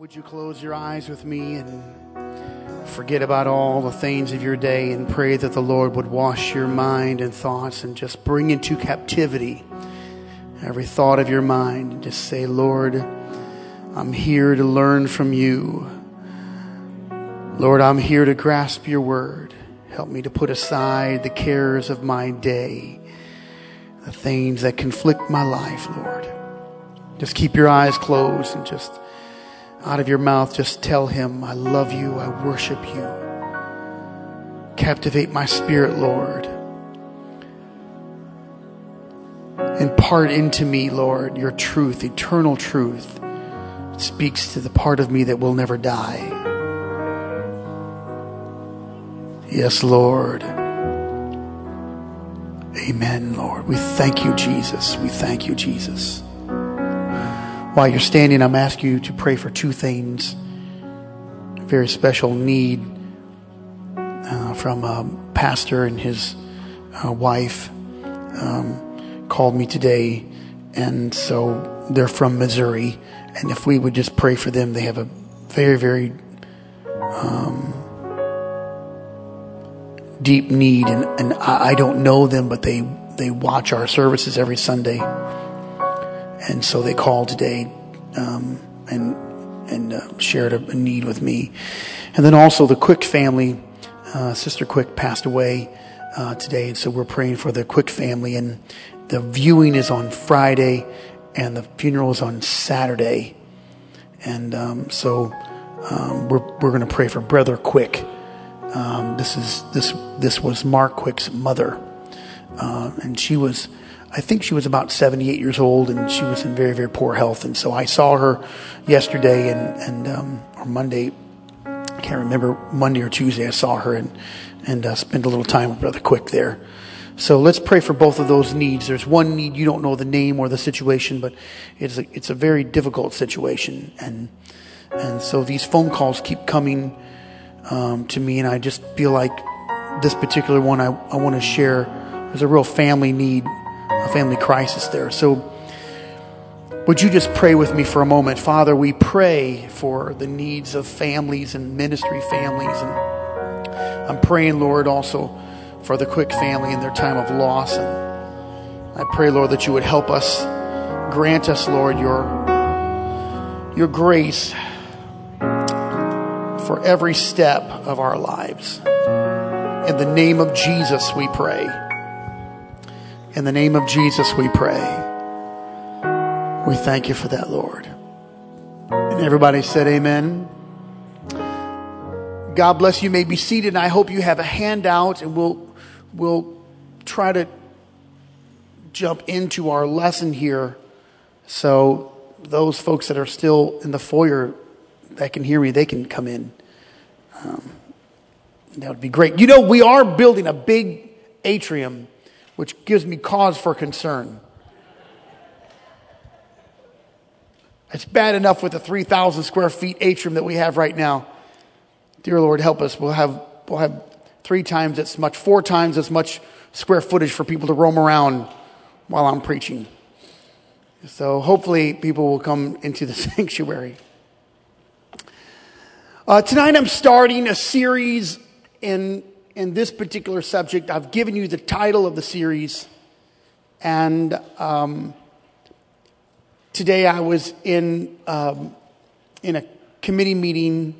would you close your eyes with me and forget about all the things of your day and pray that the Lord would wash your mind and thoughts and just bring into captivity every thought of your mind and just say, Lord, I'm here to learn from you. Lord, I'm here to grasp your word. Help me to put aside the cares of my day, the things that conflict my life, Lord. Just keep your eyes closed and just out of your mouth, just tell him, I love you, I worship you. Captivate my spirit, Lord. Impart into me, Lord, your truth, eternal truth. Speaks to the part of me that will never die. Yes, Lord. Amen, Lord. We thank you, Jesus. We thank you, Jesus. While you're standing, I'm asking you to pray for two things. A very special need uh, from a pastor and his uh, wife um, called me today, and so they're from Missouri. And if we would just pray for them, they have a very, very um, deep need, and, and I, I don't know them, but they they watch our services every Sunday and so they called today um, and and uh, shared a, a, need with me. And then also the Quick family, uh, Sister Quick passed away uh, today, and so we're praying for the Quick family. And the viewing is on Friday, and the funeral is on Saturday. And um, so um, we're we're going to pray for Brother Quick. Um, this is this this was Mark Quick's mother, uh, and she was I think she was about 78 years old and she was in very, very poor health. And so I saw her yesterday and, and, um, or Monday. I can't remember Monday or Tuesday. I saw her and, and, uh, spent a little time with Brother Quick there. So let's pray for both of those needs. There's one need you don't know the name or the situation, but it's a, it's a very difficult situation. And, and so these phone calls keep coming, um, to me and I just feel like this particular one I, I want to share. There's a real family need a family crisis there. So, would you just pray with me for a moment? Father, we pray for the needs of families and ministry families. And I'm praying, Lord, also for the quick family in their time of loss. And I pray, Lord, that you would help us, grant us, Lord, your, your grace for every step of our lives. In the name of Jesus, we pray. In the name of Jesus, we pray. We thank you for that, Lord. And everybody said, Amen. God bless you. you may be seated. I hope you have a handout, and we'll we'll try to jump into our lesson here. So those folks that are still in the foyer that can hear me, they can come in. Um, that would be great. You know, we are building a big atrium which gives me cause for concern. It's bad enough with the 3,000 square feet atrium that we have right now. Dear Lord, help us. We'll have, we'll have three times as much, four times as much square footage for people to roam around while I'm preaching. So hopefully people will come into the sanctuary. Uh, tonight I'm starting a series in in this particular subject. I've given you the title of the series, and um, today I was in um, in a committee meeting,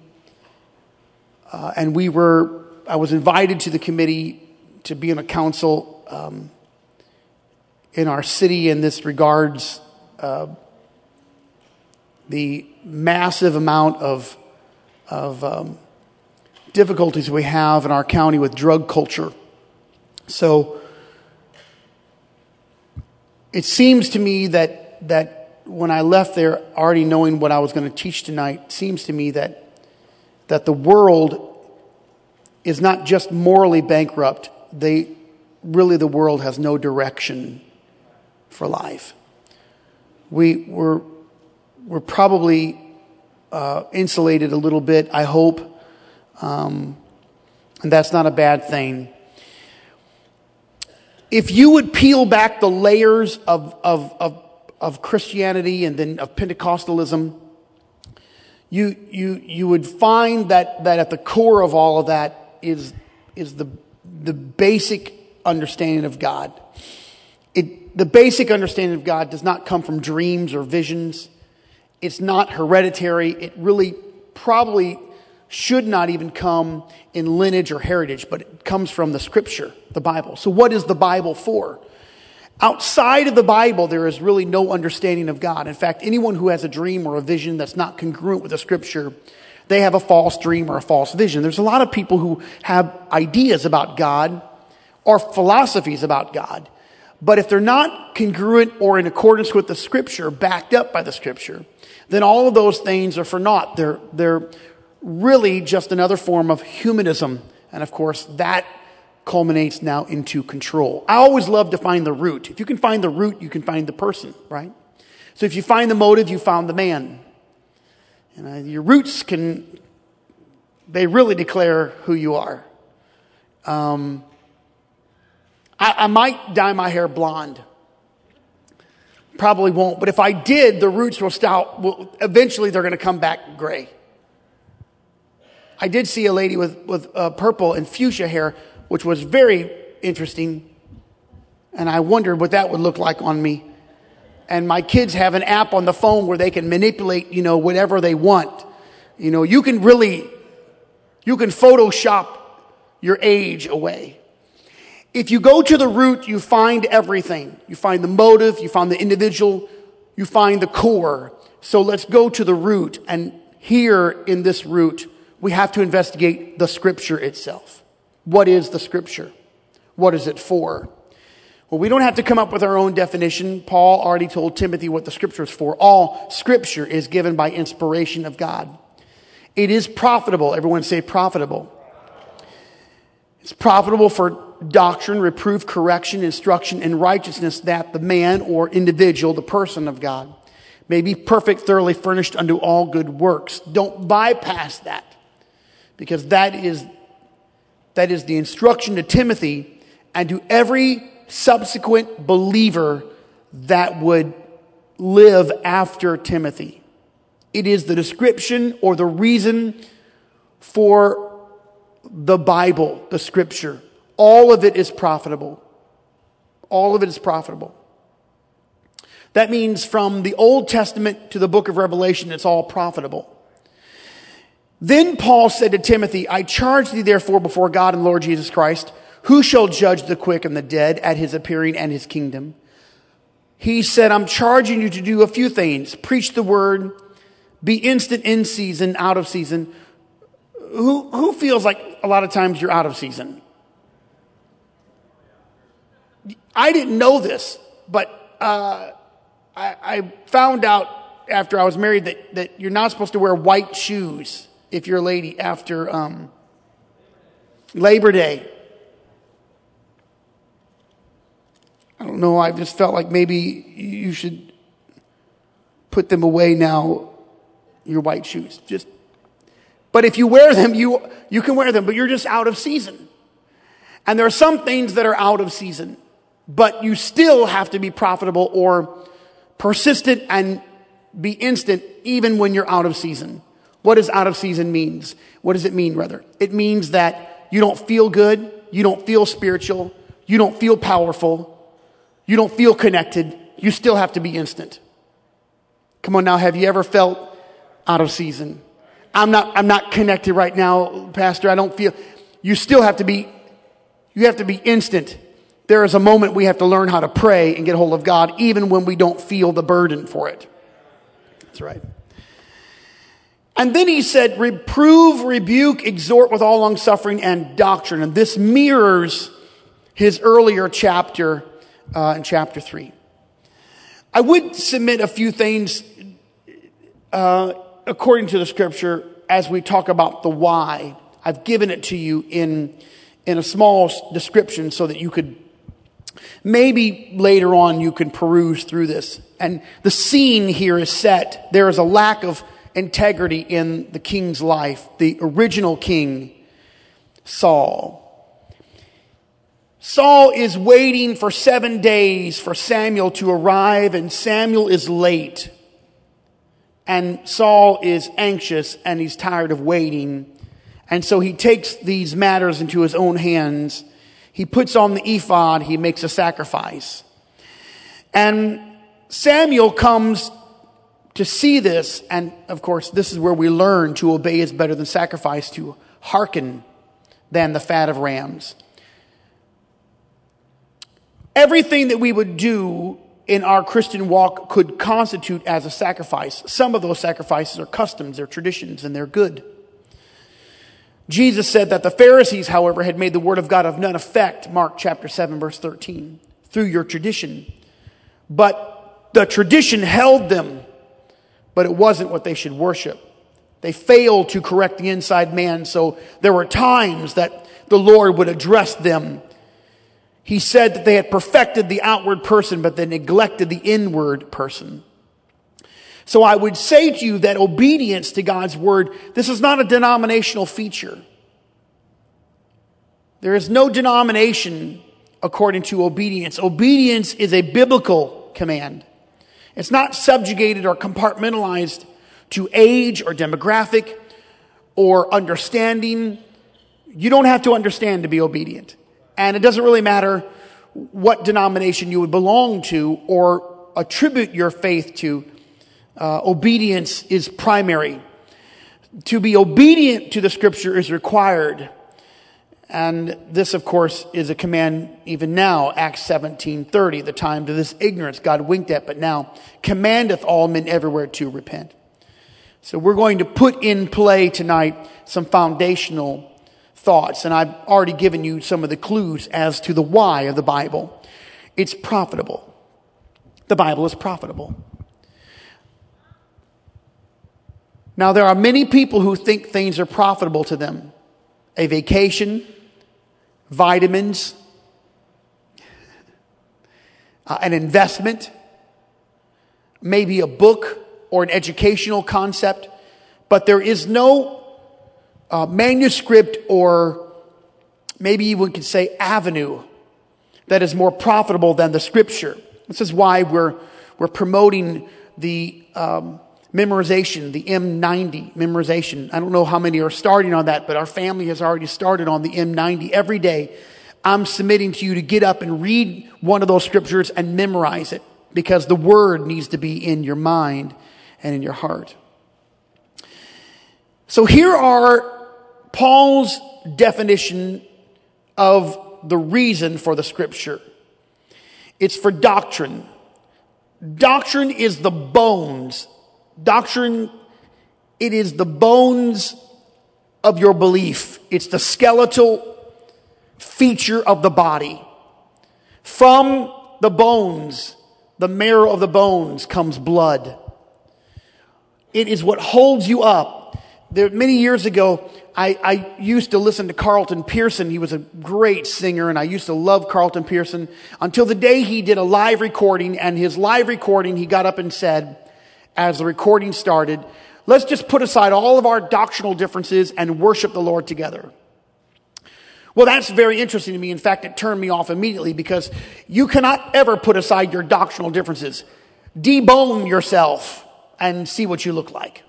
uh, and we were. I was invited to the committee to be in a council um, in our city in this regards. Uh, the massive amount of of um, difficulties we have in our county with drug culture. So it seems to me that, that when I left there, already knowing what I was going to teach tonight, seems to me that, that the world is not just morally bankrupt, they, really the world has no direction for life. We, we're, we're probably uh, insulated a little bit, I hope, um, and that's not a bad thing. If you would peel back the layers of, of, of, of Christianity and then of Pentecostalism, you, you, you would find that, that at the core of all of that is, is the, the basic understanding of God. It, the basic understanding of God does not come from dreams or visions. It's not hereditary. It really probably should not even come in lineage or heritage, but it comes from the scripture, the Bible. So what is the Bible for? Outside of the Bible, there is really no understanding of God. In fact, anyone who has a dream or a vision that's not congruent with the scripture, they have a false dream or a false vision. There's a lot of people who have ideas about God or philosophies about God. But if they're not congruent or in accordance with the scripture, backed up by the scripture, then all of those things are for naught. They're, they're really just another form of humanism. And of course, that culminates now into control. I always love to find the root. If you can find the root, you can find the person, right? So if you find the motive, you found the man. And uh, your roots can, they really declare who you are. Um, I, I might dye my hair blonde. Probably won't, but if I did, the roots will start, will, eventually they're going to come back gray. I did see a lady with, with uh, purple and fuchsia hair, which was very interesting. And I wondered what that would look like on me. And my kids have an app on the phone where they can manipulate, you know, whatever they want. You know, you can really, you can Photoshop your age away. If you go to the root, you find everything. You find the motive, you find the individual, you find the core. So let's go to the root. And here in this root, we have to investigate the scripture itself. What is the scripture? What is it for? Well, we don't have to come up with our own definition. Paul already told Timothy what the scripture is for. All scripture is given by inspiration of God. It is profitable. Everyone say profitable. It's profitable for doctrine, reproof, correction, instruction, and righteousness that the man or individual, the person of God, may be perfect, thoroughly furnished unto all good works. Don't bypass that because that is, that is the instruction to Timothy and to every subsequent believer that would live after Timothy. It is the description or the reason for the Bible, the scripture. All of it is profitable. All of it is profitable. That means from the Old Testament to the book of Revelation, it's all profitable. Then Paul said to Timothy, I charge thee therefore before God and Lord Jesus Christ, who shall judge the quick and the dead at his appearing and his kingdom? He said, I'm charging you to do a few things. Preach the word, be instant in season, out of season. Who, who feels like a lot of times you're out of season? I didn't know this, but uh, I, I found out after I was married that, that you're not supposed to wear white shoes if you're a lady after um, Labor Day. I don't know. I just felt like maybe you should put them away now. Your white shoes, just. But if you wear them, you you can wear them, but you're just out of season. And there are some things that are out of season, but you still have to be profitable or persistent and be instant even when you're out of season. What does out of season means? What does it mean, rather? It means that you don't feel good, you don't feel spiritual, you don't feel powerful, you don't feel connected, you still have to be instant. Come on now, have you ever felt out of season? I'm not, I'm not connected right now, Pastor. I don't feel, you still have to be, you have to be instant. There is a moment we have to learn how to pray and get hold of God even when we don't feel the burden for it. That's right. And then he said, reprove, rebuke, exhort with all long suffering and doctrine. And this mirrors his earlier chapter uh, in chapter 3. I would submit a few things uh, according to the scripture as we talk about the why. I've given it to you in, in a small description so that you could maybe later on you can peruse through this. And the scene here is set. There is a lack of integrity in the king's life, the original king, Saul. Saul is waiting for seven days for Samuel to arrive, and Samuel is late. And Saul is anxious and he's tired of waiting. And so he takes these matters into his own hands. He puts on the ephod, he makes a sacrifice. And Samuel comes to see this, and of course, this is where we learn to obey is better than sacrifice, to hearken than the fat of rams. Everything that we would do in our Christian walk could constitute as a sacrifice. Some of those sacrifices are customs, they're traditions, and they're good. Jesus said that the Pharisees, however, had made the word of God of none effect, Mark chapter 7, verse 13, through your tradition. But the tradition held them, but it wasn't what they should worship. They failed to correct the inside man, so there were times that the Lord would address them he said that they had perfected the outward person, but they neglected the inward person. So I would say to you that obedience to God's word, this is not a denominational feature. There is no denomination according to obedience. Obedience is a biblical command. It's not subjugated or compartmentalized to age or demographic or understanding. You don't have to understand to be obedient. And it doesn't really matter what denomination you would belong to or attribute your faith to. Uh, obedience is primary. To be obedient to the scripture is required. And this, of course, is a command even now, Acts 17 30, the time to this ignorance God winked at, but now commandeth all men everywhere to repent. So we're going to put in play tonight some foundational thoughts, and I've already given you some of the clues as to the why of the Bible. It's profitable. The Bible is profitable. Now, there are many people who think things are profitable to them a vacation, vitamins, uh, an investment, maybe a book or an educational concept, but there is no uh, manuscript or maybe we could say avenue that is more profitable than the scripture. This is why we're, we're promoting the um, memorization, the M90 memorization. I don't know how many are starting on that, but our family has already started on the M90 every day. I'm submitting to you to get up and read one of those scriptures and memorize it because the word needs to be in your mind and in your heart. So here are Paul's definition of the reason for the scripture. It's for doctrine. Doctrine is the bones. Doctrine, it is the bones of your belief. It's the skeletal feature of the body. From the bones, the marrow of the bones comes blood. It is what holds you up. There, many years ago, I, I, used to listen to Carlton Pearson. He was a great singer, and I used to love Carlton Pearson until the day he did a live recording. And his live recording, he got up and said, as the recording started, let's just put aside all of our doctrinal differences and worship the Lord together. Well, that's very interesting to me. In fact, it turned me off immediately because you cannot ever put aside your doctrinal differences. Debone yourself and see what you look like.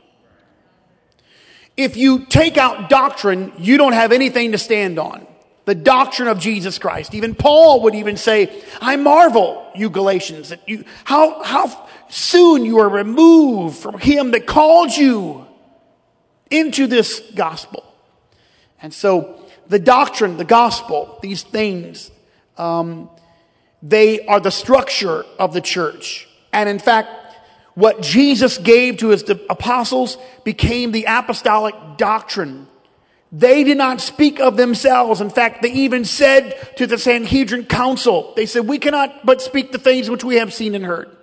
If you take out doctrine, you don't have anything to stand on. The doctrine of Jesus Christ. Even Paul would even say, I marvel, you Galatians, that you, how, how soon you are removed from him that called you into this gospel. And so the doctrine, the gospel, these things, um, they are the structure of the church. And in fact, what Jesus gave to his apostles became the apostolic doctrine. They did not speak of themselves. In fact, they even said to the Sanhedrin council, they said, we cannot but speak the things which we have seen and heard.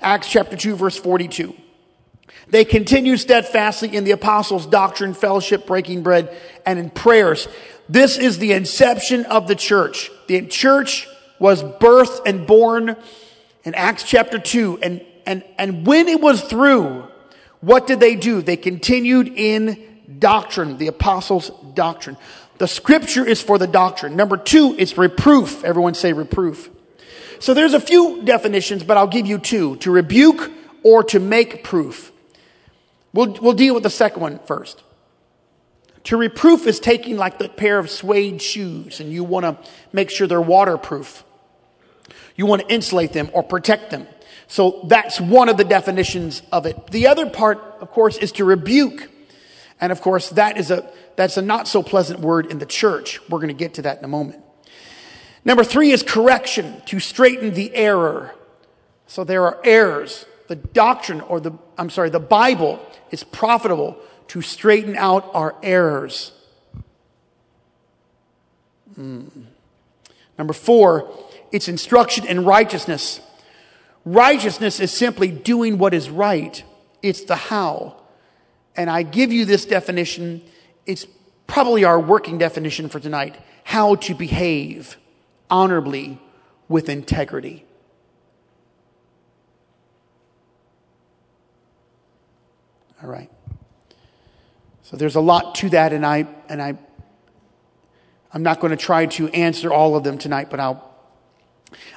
Acts chapter 2 verse 42. They continued steadfastly in the apostles' doctrine, fellowship, breaking bread, and in prayers. This is the inception of the church. The church was birthed and born in Acts chapter 2 and and, and when it was through, what did they do? They continued in doctrine, the apostles' doctrine. The scripture is for the doctrine. Number two, it's reproof. Everyone say reproof. So there's a few definitions, but I'll give you two. To rebuke or to make proof. We'll, we'll deal with the second one first. To reproof is taking like the pair of suede shoes and you want to make sure they're waterproof. You want to insulate them or protect them. So that's one of the definitions of it. The other part, of course, is to rebuke. And of course, that is a, that's a not so pleasant word in the church. We're going to get to that in a moment. Number three is correction, to straighten the error. So there are errors. The doctrine or the, I'm sorry, the Bible is profitable to straighten out our errors. Mm. Number four, it's instruction in righteousness. Righteousness is simply doing what is right. It's the how. And I give you this definition. It's probably our working definition for tonight. How to behave honorably with integrity. All right. So there's a lot to that, and I and I I'm not going to try to answer all of them tonight, but I'll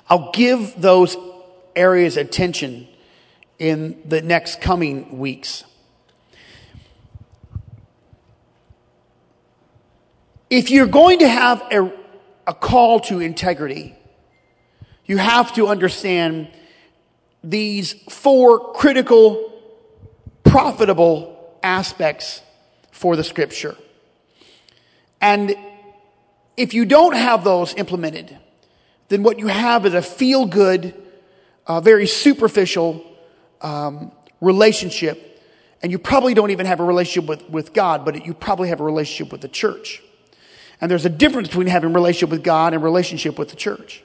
I'll give those areas attention in the next coming weeks. If you're going to have a, a call to integrity, you have to understand these four critical, profitable aspects for the scripture. And if you don't have those implemented, then what you have is a feel good, uh, very superficial um, relationship. And you probably don't even have a relationship with, with God, but you probably have a relationship with the church. And there's a difference between having relationship with God and relationship with the church.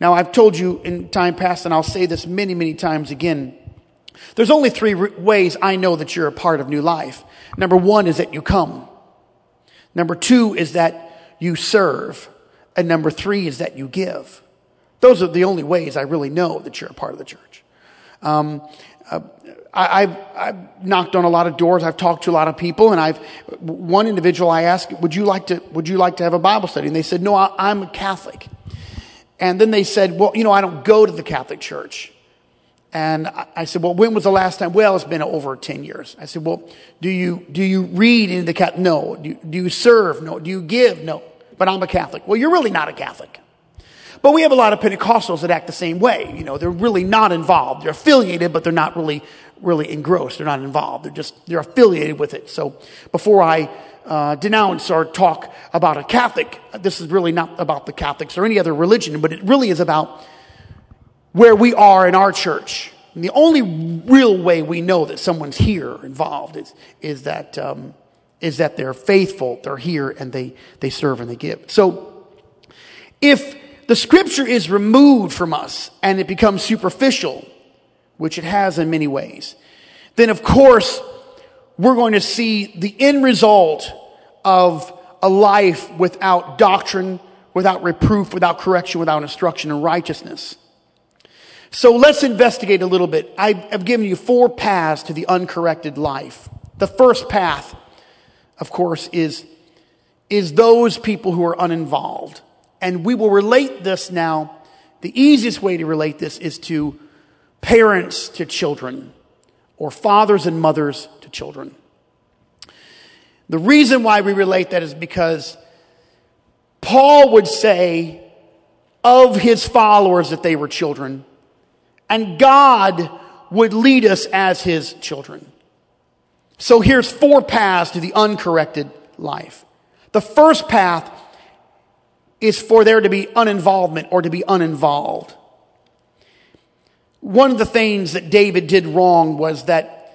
Now, I've told you in time past, and I'll say this many, many times again. There's only three ways I know that you're a part of new life. Number one is that you come. Number two is that you serve. And number three is that you give. Those are the only ways I really know that you're a part of the church. Um, uh, I, have I've knocked on a lot of doors. I've talked to a lot of people, and I've one individual I asked, "Would you like to Would you like to have a Bible study?" And they said, "No, I, I'm a Catholic." And then they said, "Well, you know, I don't go to the Catholic Church." And I said, "Well, when was the last time?" Well, it's been over ten years. I said, "Well, do you do you read in the Catholic? No. Do do you serve? No. Do you give? No. But I'm a Catholic. Well, you're really not a Catholic." But we have a lot of Pentecostals that act the same way. You know, they're really not involved. They're affiliated, but they're not really, really engrossed. They're not involved. They're just, they're affiliated with it. So before I uh, denounce or talk about a Catholic, this is really not about the Catholics or any other religion, but it really is about where we are in our church. And the only real way we know that someone's here involved is, is that, um, is that they're faithful, they're here, and they, they serve and they give. So, if the scripture is removed from us and it becomes superficial, which it has in many ways, then of course we're going to see the end result of a life without doctrine, without reproof, without correction, without instruction and righteousness. So let's investigate a little bit. I've given you four paths to the uncorrected life. The first path, of course, is, is those people who are uninvolved. And we will relate this now. The easiest way to relate this is to parents to children or fathers and mothers to children. The reason why we relate that is because Paul would say of his followers that they were children, and God would lead us as his children. So here's four paths to the uncorrected life. The first path is for there to be uninvolvement or to be uninvolved. One of the things that David did wrong was that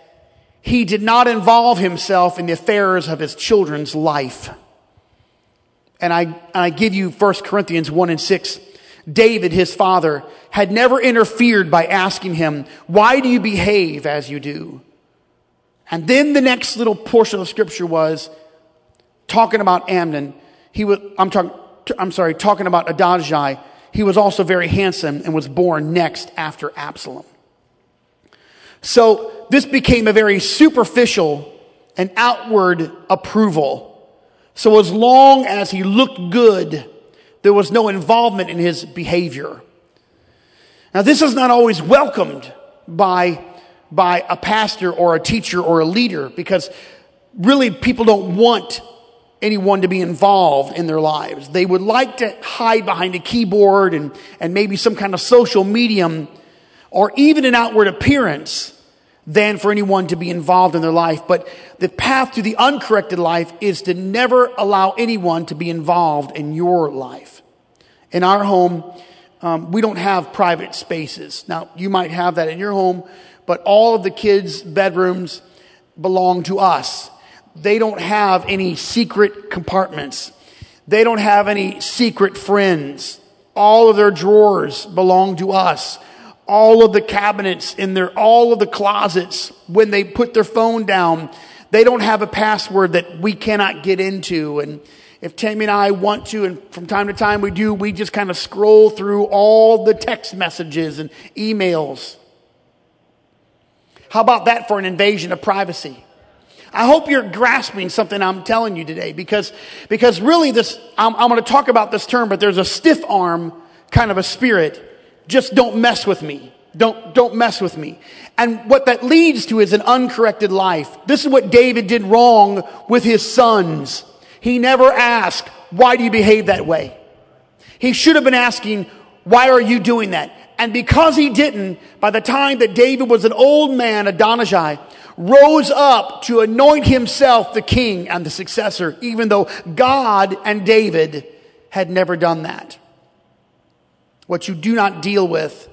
he did not involve himself in the affairs of his children's life. And I, and I give you 1 Corinthians 1 and 6. David, his father, had never interfered by asking him, why do you behave as you do? And then the next little portion of scripture was talking about Amnon. He was, I'm talking, I'm sorry, talking about Adonijah, he was also very handsome and was born next after Absalom. So this became a very superficial and outward approval. So as long as he looked good, there was no involvement in his behavior. Now this is not always welcomed by by a pastor or a teacher or a leader because really people don't want anyone to be involved in their lives. They would like to hide behind a keyboard and, and maybe some kind of social medium or even an outward appearance than for anyone to be involved in their life. But the path to the uncorrected life is to never allow anyone to be involved in your life. In our home, um, we don't have private spaces. Now, you might have that in your home, but all of the kids' bedrooms belong to us. They don't have any secret compartments. They don't have any secret friends. All of their drawers belong to us all of the cabinets in their, all of the closets when they put their phone down. They don't have a password that we cannot get into. And if Tammy and I want to, and from time to time we do, we just kind of scroll through all the text messages and emails. How about that for an invasion of privacy? I hope you're grasping something I'm telling you today because, because really this, I'm, I'm going to talk about this term, but there's a stiff arm kind of a spirit just don't mess with me. Don't, don't mess with me. And what that leads to is an uncorrected life. This is what David did wrong with his sons. He never asked, why do you behave that way? He should have been asking, why are you doing that? And because he didn't, by the time that David was an old man, Adonijah rose up to anoint himself the king and the successor, even though God and David had never done that what you do not deal with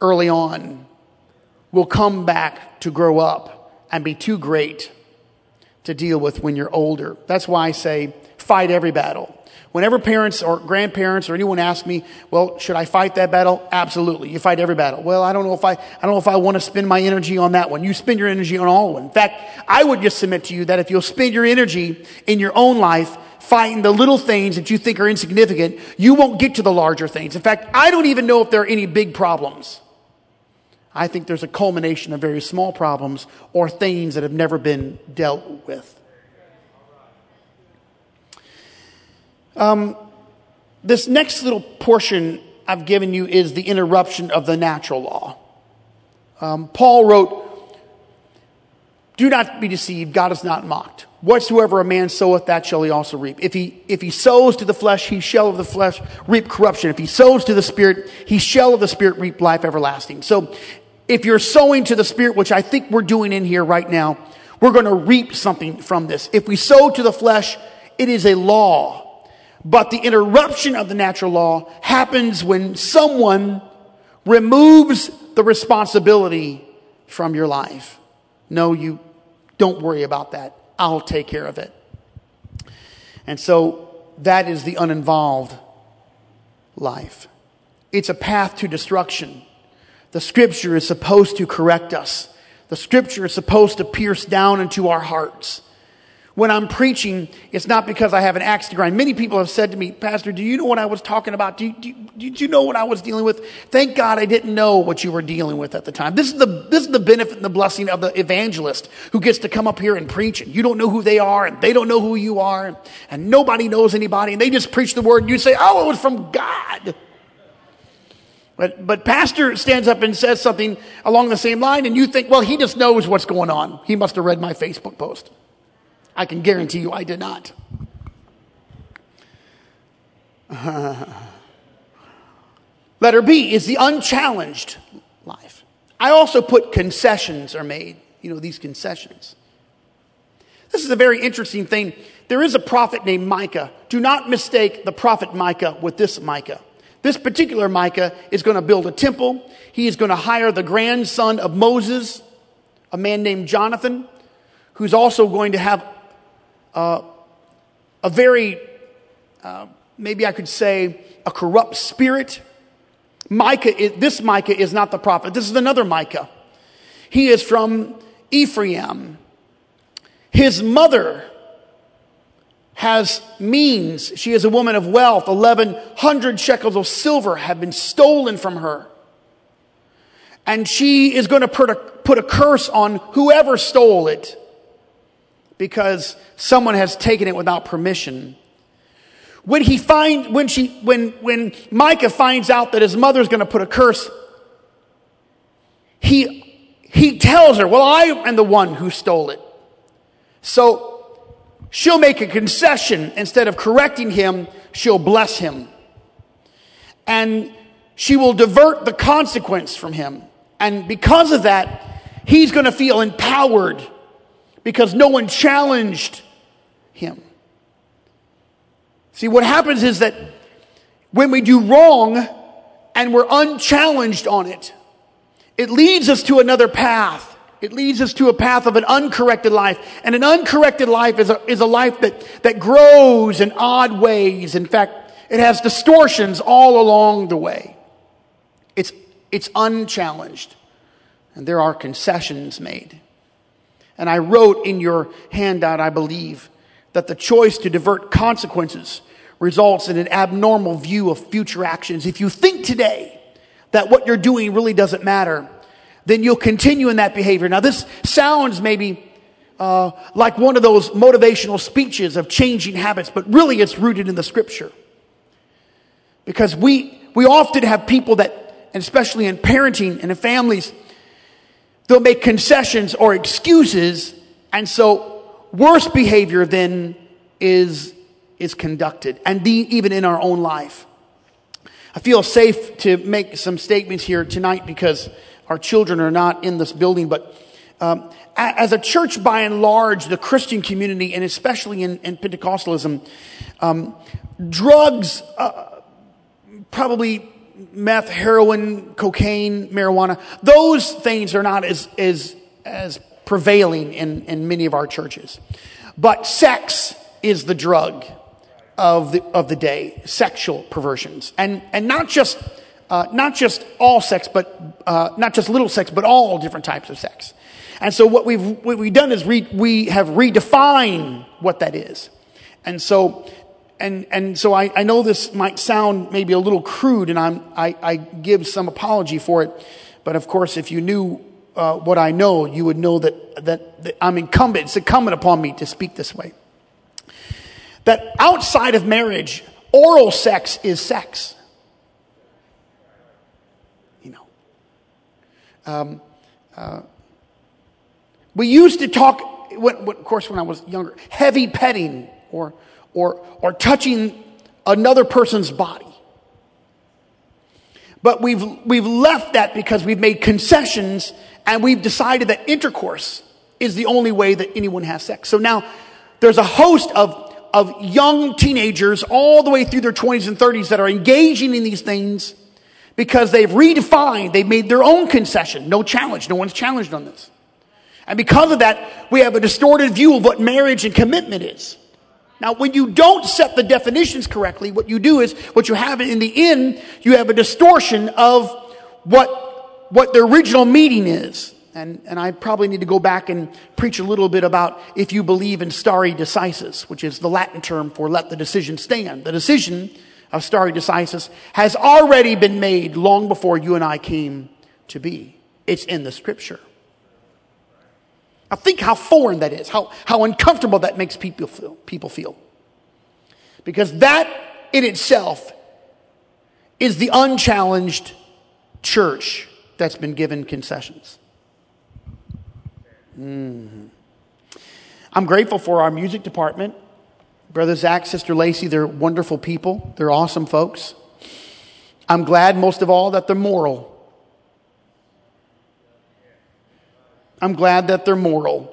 early on will come back to grow up and be too great to deal with when you're older. That's why I say fight every battle. Whenever parents or grandparents or anyone asks me, well, should I fight that battle? Absolutely. You fight every battle. Well, I don't know if I, I don't know if I want to spend my energy on that one. You spend your energy on all of them. In fact, I would just submit to you that if you'll spend your energy in your own life fighting the little things that you think are insignificant, you won't get to the larger things. In fact, I don't even know if there are any big problems. I think there's a culmination of very small problems or things that have never been dealt with. Um, this next little portion I've given you is the interruption of the natural law. Um, Paul wrote, Do not be deceived, God is not mocked. Whatsoever a man soweth, that shall he also reap. If he, if he sows to the flesh, he shall of the flesh reap corruption. If he sows to the spirit, he shall of the spirit reap life everlasting. So if you're sowing to the spirit, which I think we're doing in here right now, we're going to reap something from this. If we sow to the flesh, it is a law. But the interruption of the natural law happens when someone removes the responsibility from your life. No, you don't worry about that. I'll take care of it. And so that is the uninvolved life. It's a path to destruction. The scripture is supposed to correct us. The scripture is supposed to pierce down into our hearts when I'm preaching, it's not because I have an axe to grind. Many people have said to me, Pastor, do you know what I was talking about? Do you, do you, know what I was dealing with? Thank God I didn't know what you were dealing with at the time. This is the, this is the benefit and the blessing of the evangelist who gets to come up here and preach. And you don't know who they are and they don't know who you are. And nobody knows anybody. And they just preach the word and you say, oh, it was from God. But, but pastor stands up and says something along the same line and you think, well, he just knows what's going on. He must have read my Facebook post. I can guarantee you I did not. Letter B is the unchallenged life. I also put concessions are made, you know, these concessions. This is a very interesting thing. There is a prophet named Micah. Do not mistake the prophet Micah with this Micah. This particular Micah is going to build a temple. He is going to hire the grandson of Moses, a man named Jonathan, who's also going to have uh, a very, uh, maybe I could say, a corrupt spirit. Micah, this Micah is not the prophet. This is another Micah. He is from Ephraim. His mother has means. She is a woman of wealth. 1100 shekels of silver have been stolen from her. And she is going to put a, put a curse on whoever stole it because someone has taken it without permission. When he find, when she, when, when Micah finds out that his mother's going to put a curse, he he tells her, Well, I am the one who stole it. So she'll make a concession. Instead of correcting him, she'll bless him. And she will divert the consequence from him. And because of that, he's going to feel empowered because no one challenged him. See, what happens is that when we do wrong and we're unchallenged on it, it leads us to another path. It leads us to a path of an uncorrected life. And an uncorrected life is a, is a life that, that grows in odd ways. In fact, it has distortions all along the way. It's, it's unchallenged. And there are concessions made. And I wrote in your handout, I believe, that the choice to divert consequences results in an abnormal view of future actions. If you think today that what you're doing really doesn't matter, then you'll continue in that behavior. Now, this sounds maybe uh, like one of those motivational speeches of changing habits, but really it's rooted in the scripture. Because we, we often have people that, and especially in parenting and in families, they'll make concessions or excuses, and so worse behavior then is, is conducted, and the, even in our own life. I feel safe to make some statements here tonight because our children are not in this building, but um, as a church by and large, the Christian community, and especially in, in Pentecostalism, um, drugs, uh, probably meth, heroin, cocaine, marijuana, those things are not as, as, as prevailing in, in many of our churches. But sex is the drug of the, of the day, sexual perversions. And, and not just uh, not just all sex, but uh, not just little sex, but all different types of sex. And so what we've what we've done is re, we have redefined what that is. And so and and so I, I know this might sound maybe a little crude, and I'm I, I give some apology for it. But of course, if you knew uh, what I know, you would know that, that that I'm incumbent. It's incumbent upon me to speak this way. That outside of marriage, oral sex is sex. You know. Um, uh, we used to talk, when, when, of course, when I was younger, heavy petting or, or, or touching another person's body. But we've, we've left that because we've made concessions and we've decided that intercourse is the only way that anyone has sex. So now there's a host of, of young teenagers all the way through their 20s and 30s that are engaging in these things because they've redefined, they've made their own concession. No challenge. No one's challenged on this. And because of that, we have a distorted view of what marriage and commitment is. Now, when you don't set the definitions correctly, what you do is, what you have in the end, you have a distortion of what, what the original meaning is. And, and I probably need to go back and preach a little bit about if you believe in stare decisis, which is the Latin term for let the decision stand. The decision of stare decisis has already been made long before you and I came to be. It's in the scripture. Now think how foreign that is, how, how uncomfortable that makes people feel, people feel. Because that in itself is the unchallenged church that's been given concessions. Mm-hmm. I'm grateful for our music department. Brother Zach, Sister Lacey, they're wonderful people. They're awesome folks. I'm glad most of all that they're moral. I'm glad that they're moral.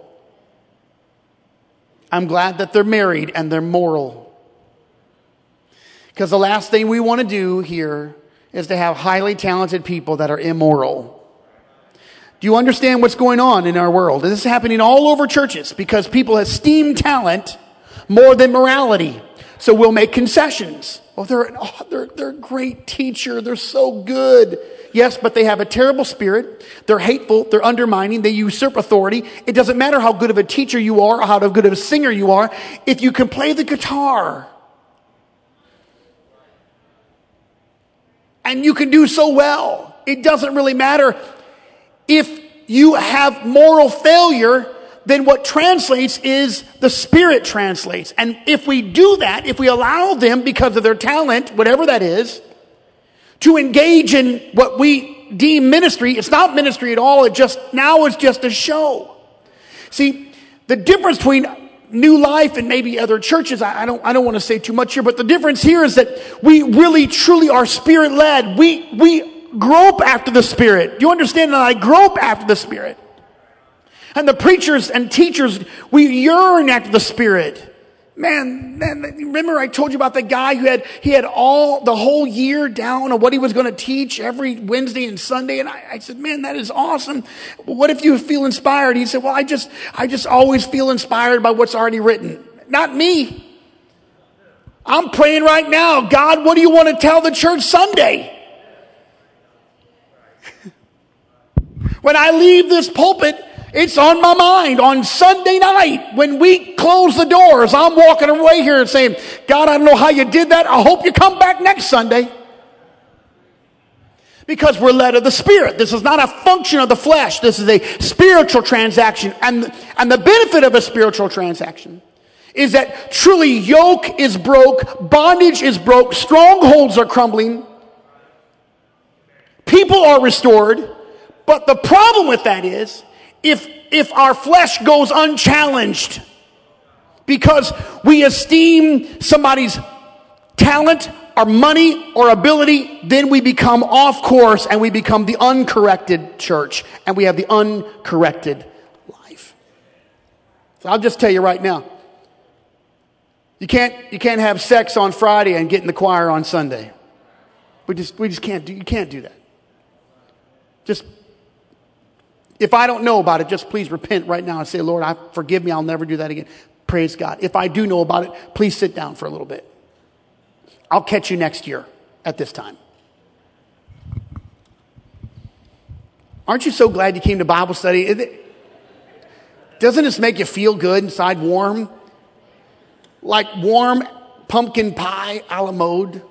I'm glad that they're married and they're moral. Because the last thing we want to do here is to have highly talented people that are immoral. Do you understand what's going on in our world? This is happening all over churches because people esteem talent more than morality. So we'll make concessions. Oh, they're, oh, they're, they're a great teacher. They're so good. Yes, but they have a terrible spirit. They're hateful. They're undermining. They usurp authority. It doesn't matter how good of a teacher you are or how good of a singer you are. If you can play the guitar and you can do so well, it doesn't really matter if you have moral failure then what translates is the Spirit translates. And if we do that, if we allow them, because of their talent, whatever that is, to engage in what we deem ministry, it's not ministry at all. It just, now it's just a show. See, the difference between New Life and maybe other churches, I, I don't, I don't want to say too much here, but the difference here is that we really truly are spirit led. We, we grope after the Spirit. Do you understand that I grope after the Spirit? And the preachers and teachers, we yearn after the Spirit. Man, man, remember I told you about the guy who had, he had all, the whole year down on what he was going to teach every Wednesday and Sunday. And I, I said, man, that is awesome. What if you feel inspired? He said, well, I just, I just always feel inspired by what's already written. Not me. I'm praying right now. God, what do you want to tell the church Sunday? when I leave this pulpit, it's on my mind on Sunday night when we close the doors. I'm walking away here and saying, God, I don't know how you did that. I hope you come back next Sunday. Because we're led of the Spirit. This is not a function of the flesh. This is a spiritual transaction. And, and the benefit of a spiritual transaction is that truly yoke is broke, bondage is broke, strongholds are crumbling, people are restored. But the problem with that is if, if our flesh goes unchallenged because we esteem somebody's talent or money or ability, then we become off course and we become the uncorrected church and we have the uncorrected life. So I'll just tell you right now. You can't, you can't have sex on Friday and get in the choir on Sunday. We just, we just can't do, you can't do that. Just if I don't know about it, just please repent right now and say, Lord, I forgive me. I'll never do that again. Praise God. If I do know about it, please sit down for a little bit. I'll catch you next year at this time. Aren't you so glad you came to Bible study? It, Doesn't this make you feel good inside, warm? Like warm pumpkin pie a la mode?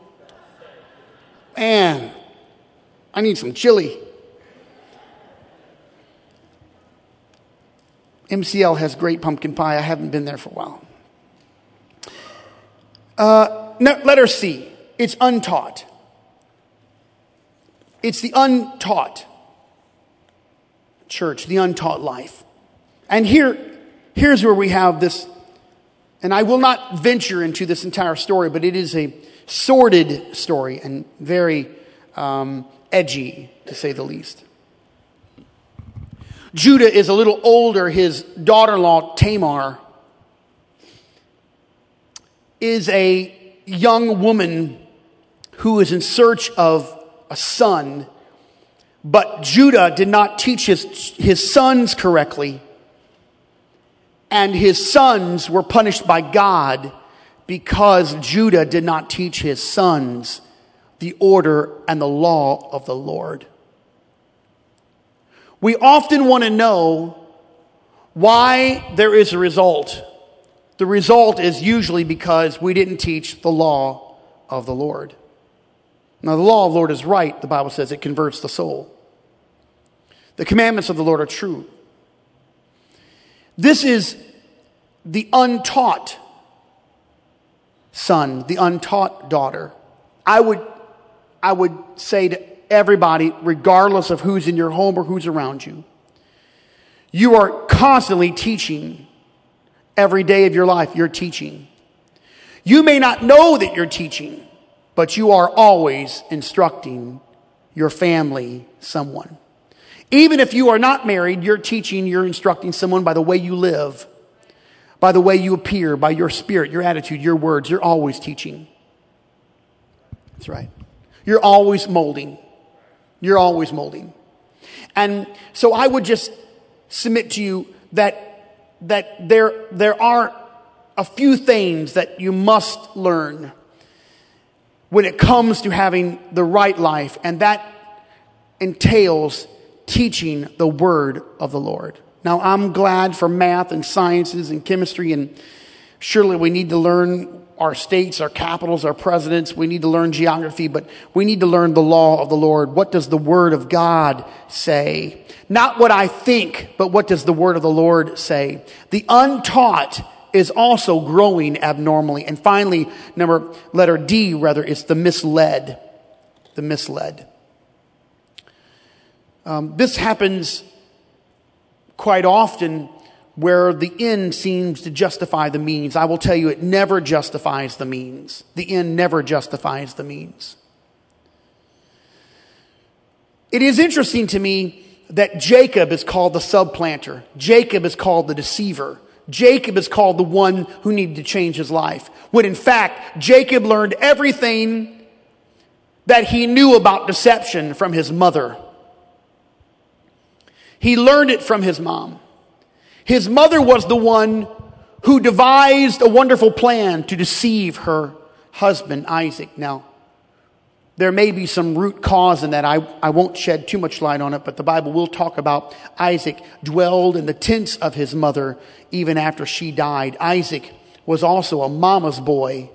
Man, I need some chili. MCL has great pumpkin pie. I haven't been there for a while. Uh, letter C. It's untaught. It's the untaught church, the untaught life. And here, here's where we have this, and I will not venture into this entire story, but it is a sordid story and very um, edgy, to say the least. Judah is a little older. His daughter in law, Tamar, is a young woman who is in search of a son. But Judah did not teach his, his sons correctly. And his sons were punished by God because Judah did not teach his sons the order and the law of the Lord. We often want to know why there is a result. The result is usually because we didn't teach the law of the Lord. Now, the law of the Lord is right. The Bible says it converts the soul. The commandments of the Lord are true. This is the untaught son, the untaught daughter. I would, I would say to everybody, regardless of who's in your home or who's around you. You are constantly teaching every day of your life. You're teaching. You may not know that you're teaching, but you are always instructing your family, someone. Even if you are not married, you're teaching, you're instructing someone by the way you live, by the way you appear, by your spirit, your attitude, your words. You're always teaching. That's right. You're always molding. You're always molding. And so I would just submit to you that, that there, there are a few things that you must learn when it comes to having the right life, and that entails teaching the word of the Lord. Now, I'm glad for math and sciences and chemistry, and surely we need to learn our states, our capitals, our presidents. We need to learn geography, but we need to learn the law of the Lord. What does the word of God say? Not what I think, but what does the word of the Lord say? The untaught is also growing abnormally. And finally, number, letter D rather, is the misled. The misled. Um, this happens quite often where the end seems to justify the means. I will tell you, it never justifies the means. The end never justifies the means. It is interesting to me that Jacob is called the supplanter. Jacob is called the deceiver. Jacob is called the one who needed to change his life. When in fact, Jacob learned everything that he knew about deception from his mother. He learned it from his mom. His mother was the one who devised a wonderful plan to deceive her husband, Isaac. Now, there may be some root cause in that. I, I won't shed too much light on it, but the Bible will talk about Isaac dwelled in the tents of his mother even after she died. Isaac was also a mama's boy,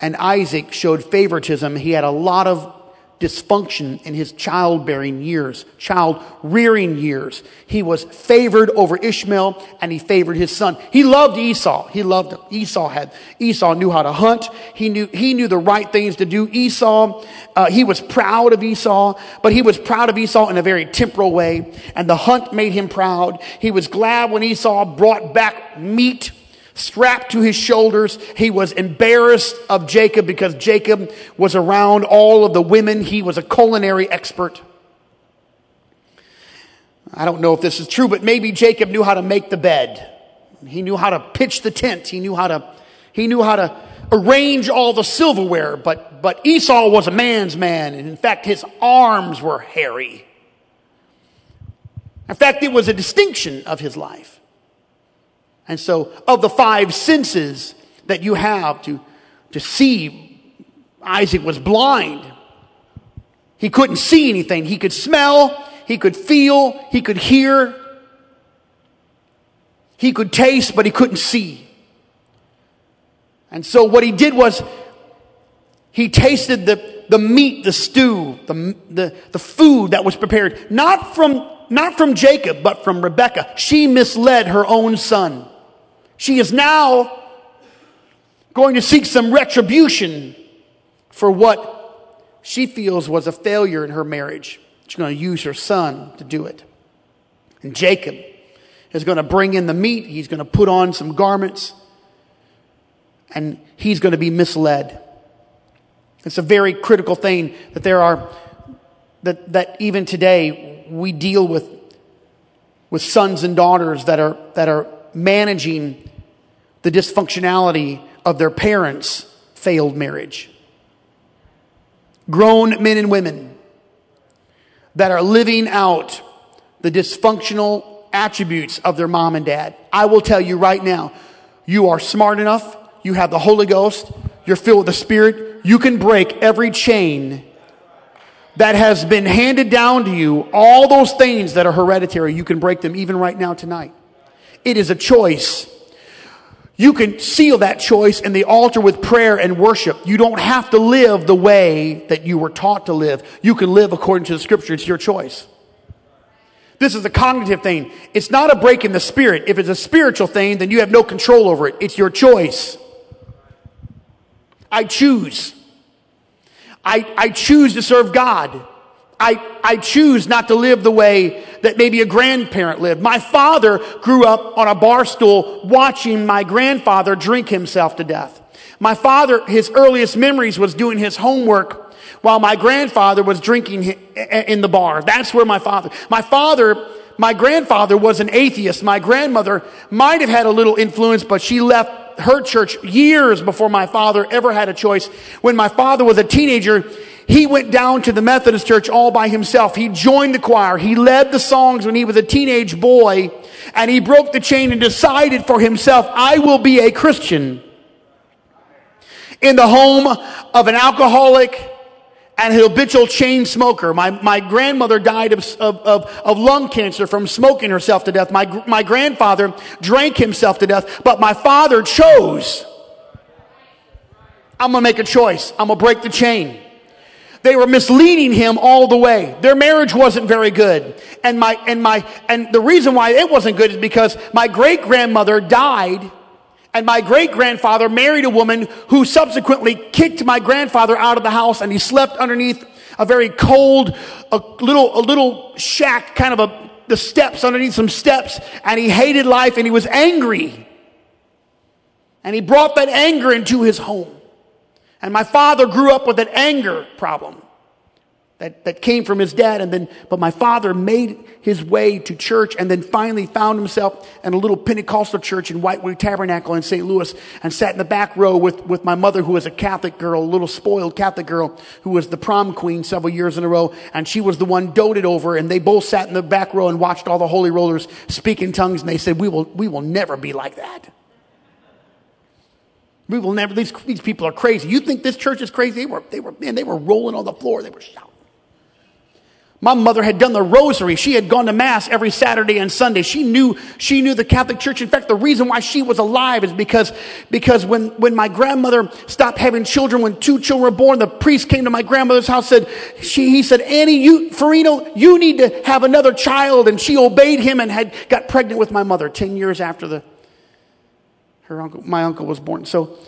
and Isaac showed favoritism. He had a lot of dysfunction in his childbearing years, child rearing years. He was favored over Ishmael and he favored his son. He loved Esau. He loved him. Esau had, Esau knew how to hunt. He knew, he knew the right things to do. Esau, uh, he was proud of Esau, but he was proud of Esau in a very temporal way. And the hunt made him proud. He was glad when Esau brought back meat strapped to his shoulders. He was embarrassed of Jacob because Jacob was around all of the women. He was a culinary expert. I don't know if this is true, but maybe Jacob knew how to make the bed. He knew how to pitch the tent. He knew how to, he knew how to arrange all the silverware, but, but Esau was a man's man. And in fact, his arms were hairy. In fact, it was a distinction of his life. And so, of the five senses that you have to, to see, Isaac was blind. He couldn't see anything. He could smell, he could feel, he could hear, he could taste, but he couldn't see. And so, what he did was he tasted the, the meat, the stew, the, the, the food that was prepared, not from, not from Jacob, but from Rebekah. She misled her own son. She is now going to seek some retribution for what she feels was a failure in her marriage. She's going to use her son to do it. And Jacob is going to bring in the meat. He's going to put on some garments and he's going to be misled. It's a very critical thing that there are, that, that even today we deal with, with sons and daughters that are, that are managing the dysfunctionality of their parents' failed marriage. Grown men and women that are living out the dysfunctional attributes of their mom and dad. I will tell you right now, you are smart enough, you have the Holy Ghost, you're filled with the Spirit, you can break every chain that has been handed down to you, all those things that are hereditary, you can break them even right now tonight. It is a choice. You can seal that choice in the altar with prayer and worship. You don't have to live the way that you were taught to live. You can live according to the scripture. It's your choice. This is a cognitive thing. It's not a break in the spirit. If it's a spiritual thing, then you have no control over it. It's your choice. I choose. I, I choose to serve God. I, I choose not to live the way that maybe a grandparent lived. My father grew up on a bar stool watching my grandfather drink himself to death. My father, his earliest memories was doing his homework while my grandfather was drinking in the bar. That's where my father, my father, my grandfather was an atheist. My grandmother might have had a little influence, but she left her church years before my father ever had a choice. When my father was a teenager, he went down to the Methodist church all by himself. He joined the choir. He led the songs when he was a teenage boy and he broke the chain and decided for himself, I will be a Christian. In the home of an alcoholic and habitual chain smoker. My, my grandmother died of, of, of, of, lung cancer from smoking herself to death. My, my grandfather drank himself to death, but my father chose. I'm gonna make a choice. I'm gonna break the chain. They were misleading him all the way. Their marriage wasn't very good. And my, and my, and the reason why it wasn't good is because my great grandmother died and my great grandfather married a woman who subsequently kicked my grandfather out of the house and he slept underneath a very cold, a little, a little shack, kind of a, the steps underneath some steps, and he hated life and he was angry. And he brought that anger into his home. And my father grew up with an anger problem that, that came from his dad. And then, but my father made his way to church and then finally found himself in a little Pentecostal church in Whitewood Tabernacle in St. Louis and sat in the back row with, with my mother, who was a Catholic girl, a little spoiled Catholic girl, who was the prom queen several years in a row. And she was the one doted over. And they both sat in the back row and watched all the holy rollers speak in tongues. And they said, we will, we will never be like that. We will never, these, these people are crazy. You think this church is crazy? They were, they were, man, they were rolling on the floor. They were shouting. My mother had done the rosary. She had gone to mass every Saturday and Sunday. She knew, she knew the Catholic Church. In fact, the reason why she was alive is because, because when, when my grandmother stopped having children, when two children were born, the priest came to my grandmother's house, said, she, he said, Annie, you, Farino, you need to have another child. And she obeyed him and had got pregnant with my mother 10 years after the, her uncle, my uncle was born. So,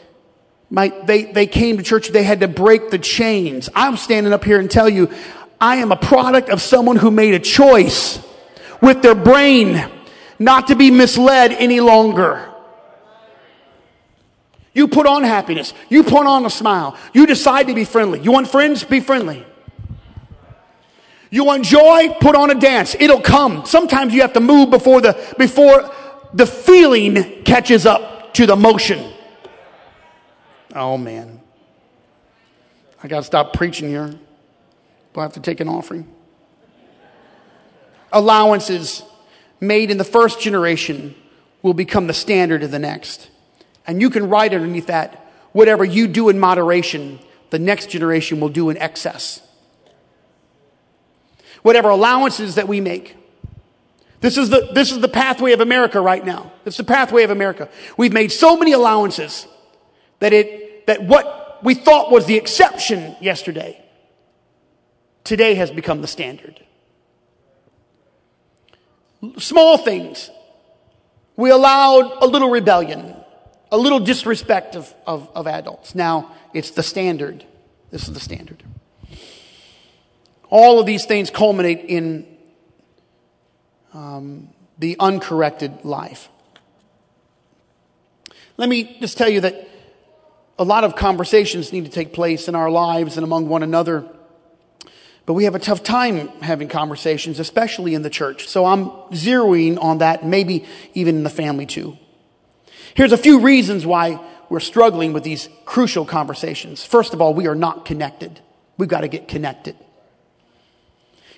my, they, they came to church. They had to break the chains. I'm standing up here and tell you, I am a product of someone who made a choice with their brain not to be misled any longer. You put on happiness. You put on a smile. You decide to be friendly. You want friends? Be friendly. You want joy? Put on a dance. It'll come. Sometimes you have to move before the, before the feeling catches up to the motion. Oh man. I got to stop preaching here. Do I have to take an offering? Allowances made in the first generation will become the standard of the next. And you can write underneath that whatever you do in moderation, the next generation will do in excess. Whatever allowances that we make. This is the, this is the pathway of America right now. It's the pathway of America. We've made so many allowances that it, that what we thought was the exception yesterday today has become the standard. Small things. We allowed a little rebellion, a little disrespect of, of, of adults. Now it's the standard. This is the standard. All of these things culminate in um, the uncorrected life. Let me just tell you that a lot of conversations need to take place in our lives and among one another but we have a tough time having conversations, especially in the church. So I'm zeroing on that, maybe even in the family too. Here's a few reasons why we're struggling with these crucial conversations. First of all, we are not connected. We've got to get connected.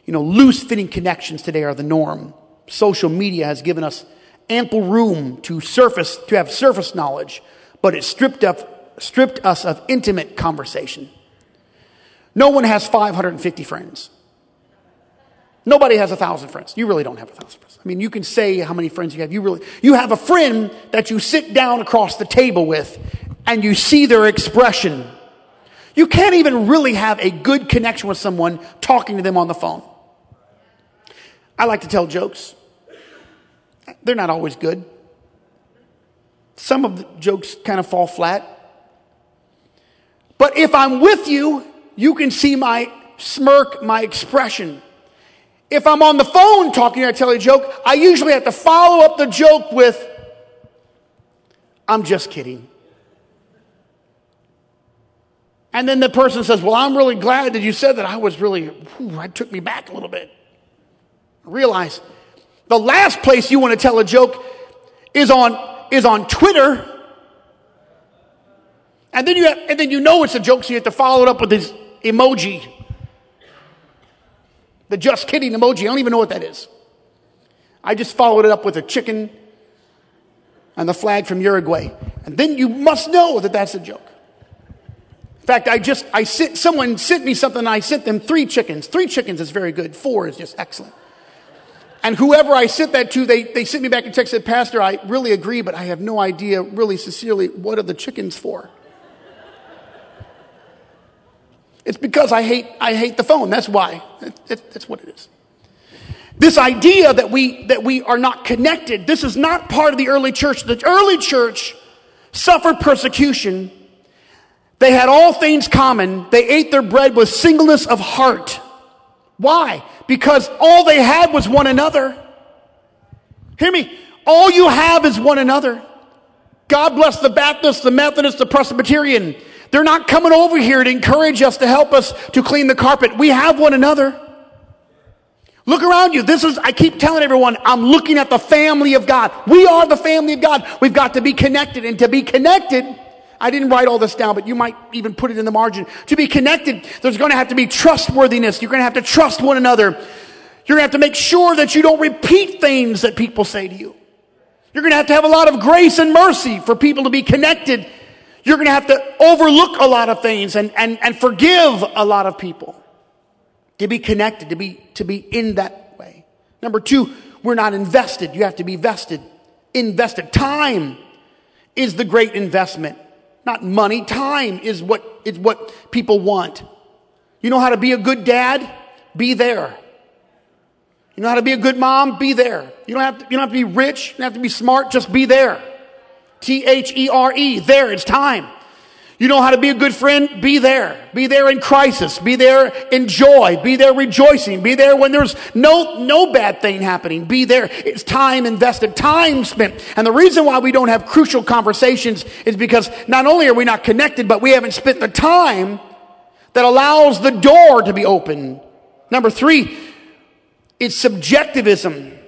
You know, loose fitting connections today are the norm. Social media has given us ample room to surface, to have surface knowledge, but it stripped up, stripped us of intimate conversation. No one has 550 friends. Nobody has a thousand friends. You really don't have a thousand friends. I mean, you can say how many friends you have. You really, you have a friend that you sit down across the table with and you see their expression. You can't even really have a good connection with someone talking to them on the phone. I like to tell jokes. They're not always good. Some of the jokes kind of fall flat. But if I'm with you you can see my smirk, my expression. If I'm on the phone talking, I tell a joke, I usually have to follow up the joke with, I'm just kidding. And then the person says, Well, I'm really glad that you said that. I was really, whew, it took me back a little bit. I realize the last place you want to tell a joke is on, is on Twitter. And then you have, and then you know it's a joke, so you have to follow it up with this emoji. The just kidding emoji. I don't even know what that is. I just followed it up with a chicken and the flag from Uruguay. And then you must know that that's a joke. In fact, I just, I sent, someone sent me something I sent them three chickens. Three chickens is very good. Four is just excellent. And whoever I sent that to, they, they sent me back a text said, Pastor, I really agree, but I have no idea, really sincerely, what are the chickens for? It's because I hate, I hate the phone. That's why. That's what it is. This idea that we, that we are not connected, this is not part of the early church. The early church suffered persecution They had all things common. They ate their bread with singleness of heart. Why? Because all they had was one another. Hear me. All you have is one another. God bless the Baptist, the Methodist, the Presbyterian. They're not coming over here to encourage us to help us to clean the carpet. We have one another. Look around you. This is, I keep telling everyone, I'm looking at the family of God. We are the family of God. We've got to be connected. And to be connected, I didn't write all this down, but you might even put it in the margin. To be connected, there's going to have to be trustworthiness. You're going to have to trust one another. You're going to have to make sure that you don't repeat things that people say to you. You're going to have to have a lot of grace and mercy for people to be connected. You're going to have to overlook a lot of things and, and, and forgive a lot of people to be connected, to be, to be in that way. Number two, we're not invested. You have to be vested, invested. Time is the great investment. Not money. Time is what, is what people want. You know how to be a good dad? Be there. You know how to be a good mom? Be there. You don't have to, you don't have to be rich. You don't have to be smart. Just be there. T-H-E-R-E. There. It's time. You know how to be a good friend? Be there. Be there in crisis. Be there in joy. Be there rejoicing. Be there when there's no, no bad thing happening. Be there. It's time invested, time spent. And the reason why we don't have crucial conversations is because not only are we not connected, but we haven't spent the time that allows the door to be open. Number three, it's subjectivism.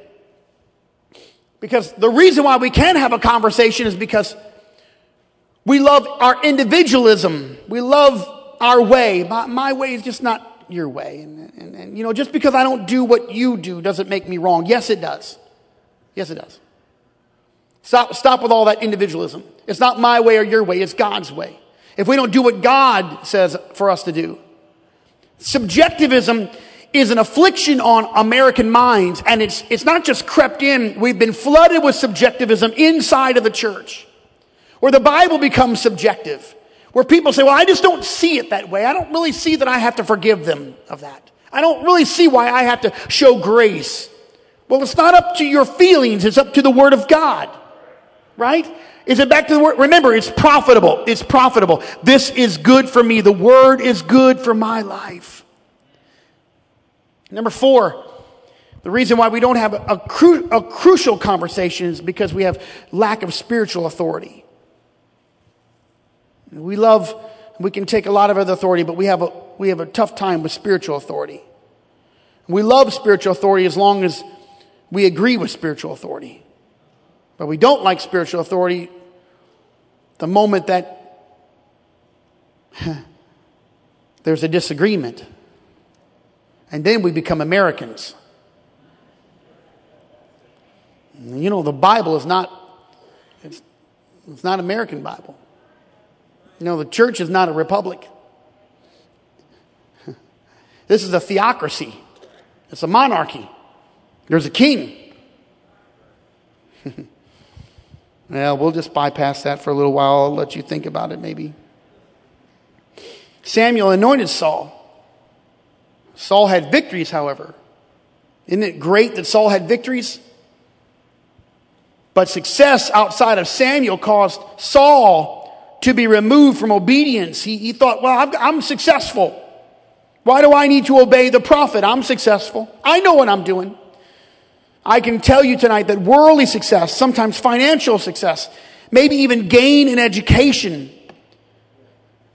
Because the reason why we can have a conversation is because we love our individualism. We love our way. My, my way is just not your way. And, and, and, you know, just because I don't do what you do doesn't make me wrong. Yes, it does. Yes, it does. Stop, stop with all that individualism. It's not my way or your way. It's God's way. If we don't do what God says for us to do. Subjectivism is an affliction on American minds and it's, it's not just crept in. We've been flooded with subjectivism inside of the church where the Bible becomes subjective, where people say, well, I just don't see it that way. I don't really see that I have to forgive them of that. I don't really see why I have to show grace. Well, it's not up to your feelings. It's up to the Word of God. Right? Is it back to the Word? Remember, it's profitable. It's profitable. This is good for me. The Word is good for my life. Number four, the reason why we don't have a, cru- a crucial conversation is because we have lack of spiritual authority. We love, we can take a lot of other authority, but we have a, we have a tough time with spiritual authority. We love spiritual authority as long as we agree with spiritual authority. But we don't like spiritual authority the moment that there's a disagreement. And then we become Americans. You know, the Bible is not, it's, it's not American Bible. You know, the church is not a republic. This is a theocracy. It's a monarchy. There's a king. well, we'll just bypass that for a little while. I'll let you think about it maybe. Samuel anointed Saul. Saul had victories, however. Isn't it great that Saul had victories? But success outside of Samuel caused Saul to be removed from obedience. He, he thought, well, I'm, I'm successful. Why do I need to obey the prophet? I'm successful. I know what I'm doing. I can tell you tonight that worldly success, sometimes financial success, maybe even gain in education,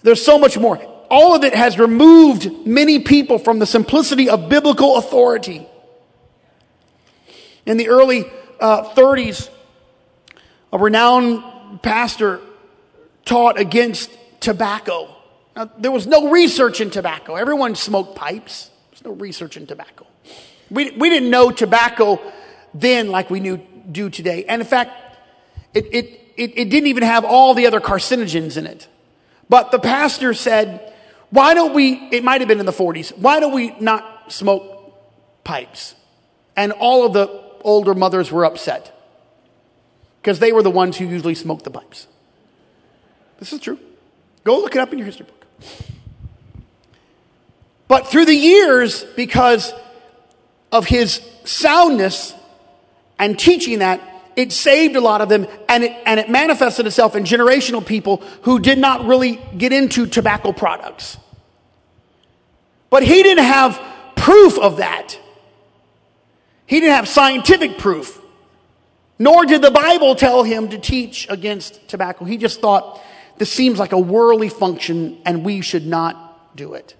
there's so much more. All of it has removed many people from the simplicity of biblical authority. In the early uh, 30s, a renowned pastor taught against tobacco. Now, there was no research in tobacco. Everyone smoked pipes. There's no research in tobacco. We, we didn't know tobacco then like we knew, do today. And in fact, it, it, it, it didn't even have all the other carcinogens in it. But the pastor said, why don't we, it might have been in the 40s, why don't we not smoke pipes? And all of the older mothers were upset because they were the ones who usually smoked the pipes. This is true. Go look it up in your history book. But through the years, because of his soundness and teaching that, it saved a lot of them and it, and it manifested itself in generational people who did not really get into tobacco products. But he didn't have proof of that. He didn't have scientific proof. Nor did the Bible tell him to teach against tobacco. He just thought, this seems like a worldly function and we should not do it.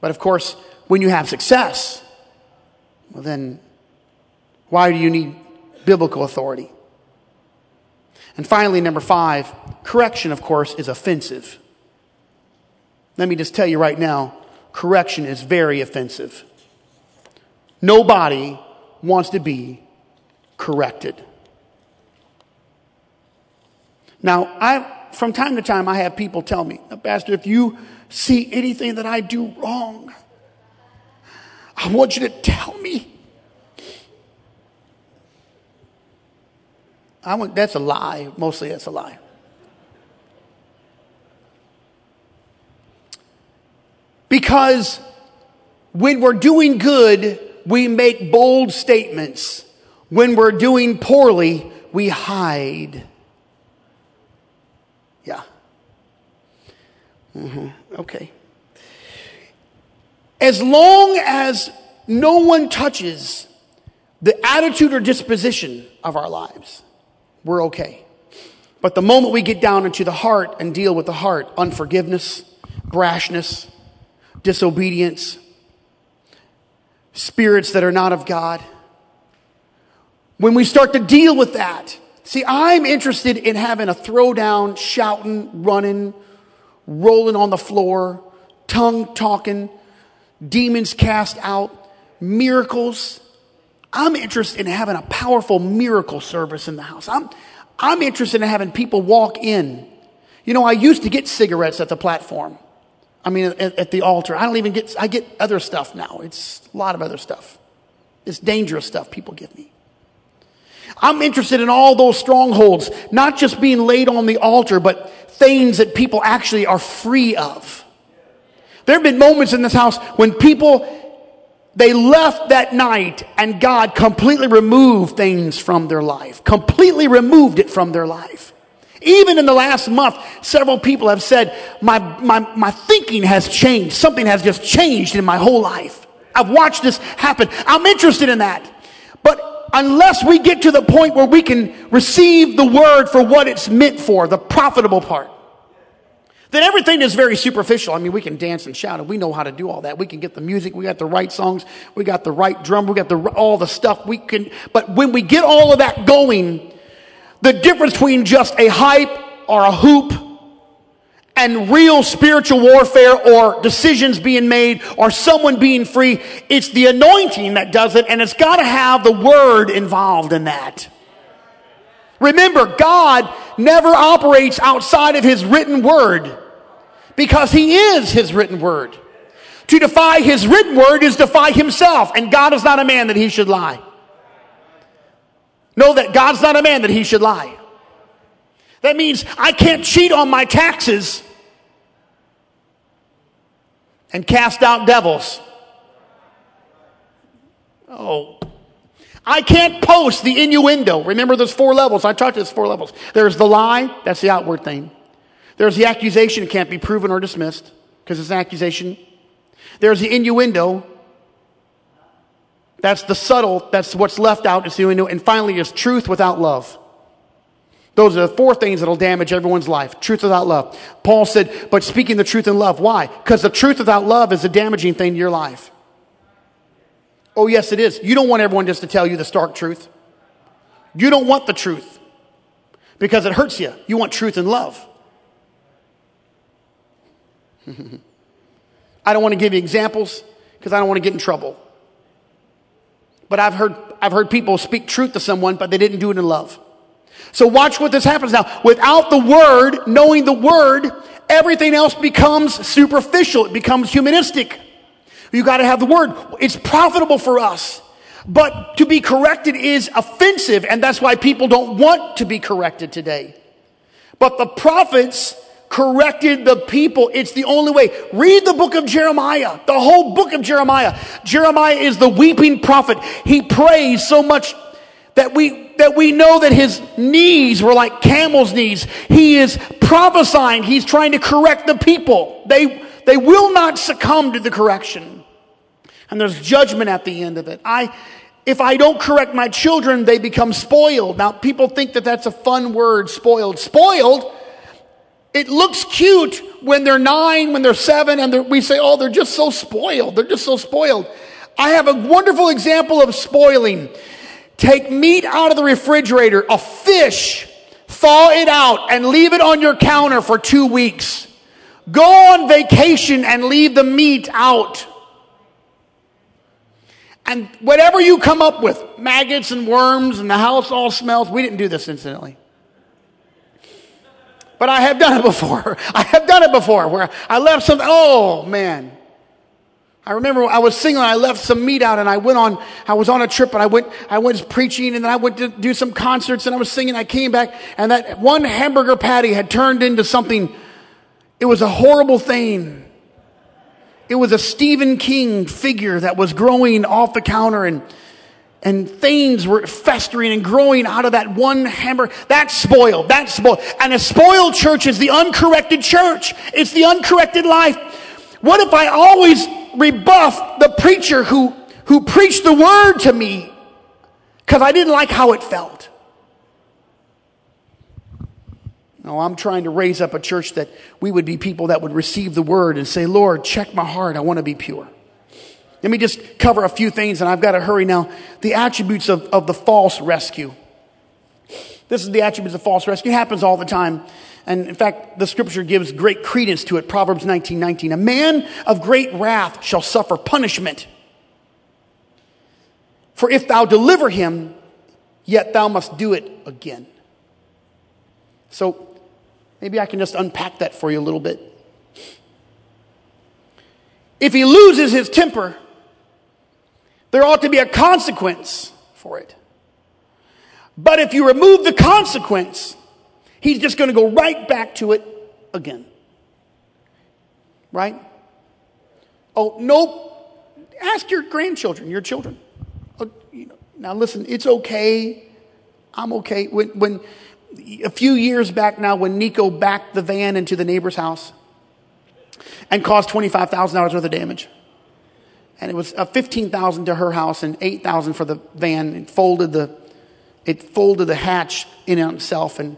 But of course, when you have success, well, then why do you need biblical authority? And finally, number five, correction, of course, is offensive. Let me just tell you right now correction is very offensive. Nobody wants to be corrected. Now, I, from time to time, I have people tell me, Pastor, if you see anything that I do wrong, I want you to tell me. I want, that's a lie. Mostly that's a lie. Because when we're doing good, we make bold statements. When we're doing poorly, we hide. Yeah. Mm-hmm. Okay. As long as no one touches the attitude or disposition of our lives, we're okay. But the moment we get down into the heart and deal with the heart, unforgiveness, brashness, disobedience, spirits that are not of God, when we start to deal with that, see, I'm interested in having a throwdown, shouting, running, rolling on the floor, tongue talking, demons cast out, miracles. I'm interested in having a powerful miracle service in the house. I'm, I'm interested in having people walk in. You know, I used to get cigarettes at the platform. I mean, at, at the altar. I don't even get, I get other stuff now. It's a lot of other stuff. It's dangerous stuff people give me. I'm interested in all those strongholds, not just being laid on the altar, but things that people actually are free of. There have been moments in this house when people, they left that night and God completely removed things from their life, completely removed it from their life. Even in the last month, several people have said, my, my, my thinking has changed. Something has just changed in my whole life. I've watched this happen. I'm interested in that. But unless we get to the point where we can receive the word for what it's meant for, the profitable part, then everything is very superficial. I mean, we can dance and shout and we know how to do all that. We can get the music. We got the right songs. We got the right drum. We got the, all the stuff we can, but when we get all of that going, the difference between just a hype or a hoop and real spiritual warfare or decisions being made or someone being free, it's the anointing that does it and it's got to have the word involved in that. Remember, God never operates outside of His written word because He is His written word. To defy His written word is defy Himself, and God is not a man that He should lie. Know that God's not a man that He should lie. That means I can't cheat on my taxes and cast out devils. Oh, I can't post the innuendo. Remember, there's four levels. I talked to this four levels. There's the lie, that's the outward thing. There's the accusation, it can't be proven or dismissed because it's an accusation. There's the innuendo. That's the subtle, that's what's left out, it's the innuendo. And finally, is truth without love. Those are the four things that'll damage everyone's life. Truth without love. Paul said, but speaking the truth in love. Why? Because the truth without love is a damaging thing to your life. Oh, yes, it is. You don't want everyone just to tell you the stark truth. You don't want the truth because it hurts you. You want truth and love. I don't want to give you examples because I don't want to get in trouble. But I've heard, I've heard people speak truth to someone, but they didn't do it in love. So watch what this happens now. Without the word, knowing the word, everything else becomes superficial. It becomes humanistic. You got to have the word. It's profitable for us. But to be corrected is offensive, and that's why people don't want to be corrected today. But the prophets corrected the people. It's the only way. Read the book of Jeremiah, the whole book of Jeremiah. Jeremiah is the weeping prophet. He prays so much that we, that we know that his knees were like camel's knees. He is prophesying. He's trying to correct the people. They, they will not succumb to the correction. And there's judgment at the end of it. I, if I don't correct my children, they become spoiled. Now, people think that that's a fun word, spoiled. Spoiled, it looks cute when they're nine, when they're seven, and we say, oh, they're just so spoiled. They're just so spoiled. I have a wonderful example of spoiling. Take meat out of the refrigerator, a fish, thaw it out, and leave it on your counter for two weeks. Go on vacation and leave the meat out. And whatever you come up with, maggots and worms and the house all smells. We didn't do this incidentally. But I have done it before. I have done it before where I left some, oh man. I remember I was single and I left some meat out and I went on, I was on a trip and I went, I was preaching and then I went to do some concerts and I was singing. I came back and that one hamburger patty had turned into something. It was a horrible thing. It was a Stephen King figure that was growing off the counter and, and things were festering and growing out of that one hammer. That's spoiled. That's spoiled. And a spoiled church is the uncorrected church. It's the uncorrected life. What if I always rebuff the preacher who, who preached the word to me because I didn't like how it felt? No, I'm trying to raise up a church that we would be people that would receive the word and say, Lord, check my heart. I want to be pure. Let me just cover a few things and I've got to hurry now. The attributes of, of the false rescue. This is the attributes of false rescue. It happens all the time. And in fact, the scripture gives great credence to it. Proverbs 19, 19. A man of great wrath shall suffer punishment. For if thou deliver him, yet thou must do it again. So Maybe I can just unpack that for you a little bit. If he loses his temper, there ought to be a consequence for it. But if you remove the consequence, he's just going to go right back to it again. Right? Oh, nope. Ask your grandchildren, your children. Oh, now listen, it's okay. I'm okay. When, when, a few years back now when Nico backed the van into the neighbor's house and caused $25,000 worth of damage. And it was uh, 15,000 to her house and 8,000 for the van. It folded the, it folded the hatch in itself and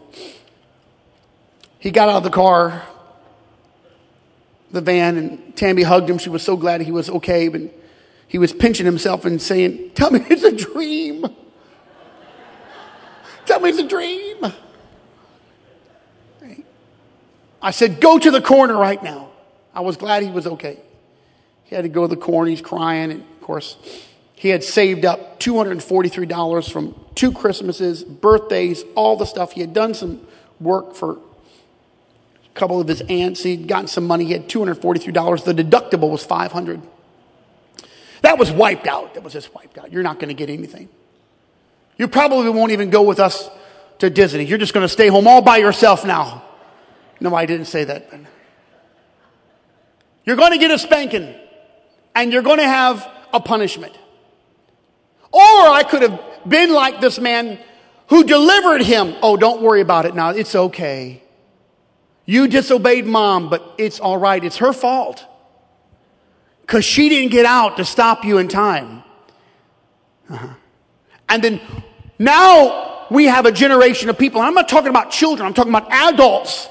he got out of the car, the van, and Tammy hugged him. She was so glad he was okay, but he was pinching himself and saying, Tell me it's a dream. Tell me it's a dream. I said, Go to the corner right now. I was glad he was okay. He had to go to the corner. He's crying. And of course, he had saved up $243 from two Christmases, birthdays, all the stuff. He had done some work for couple of his aunts. He'd gotten some money. He had $243. The deductible was 500 That was wiped out. That was just wiped out. You're not going to get anything. You probably won't even go with us to Disney. You're just going to stay home all by yourself now. No, I didn't say that. You're going to get a spanking and you're going to have a punishment. Or I could have been like this man who delivered him. Oh, don't worry about it now. It's okay. You disobeyed mom, but it's all right. It's her fault. Because she didn't get out to stop you in time. Uh-huh. And then now we have a generation of people. I'm not talking about children, I'm talking about adults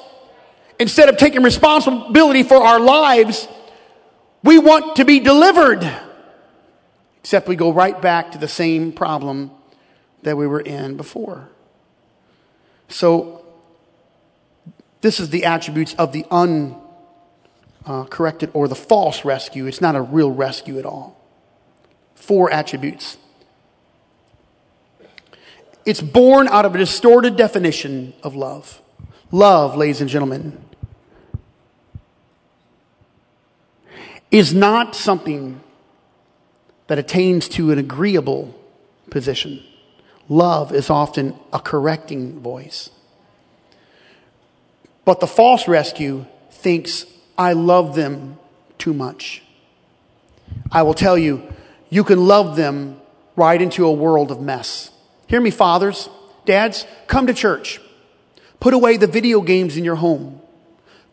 instead of taking responsibility for our lives, we want to be delivered. Except we go right back to the same problem that we were in before. So, this is the attributes of the uncorrected or the false rescue. It's not a real rescue at all. Four attributes. It's born out of a distorted definition of love. Love, ladies and gentlemen, is not something that attains to an agreeable position. Love is often a correcting voice. But the false rescue thinks, I love them too much. I will tell you, you can love them right into a world of mess. Hear me, fathers. Dads, come to church. Put away the video games in your home.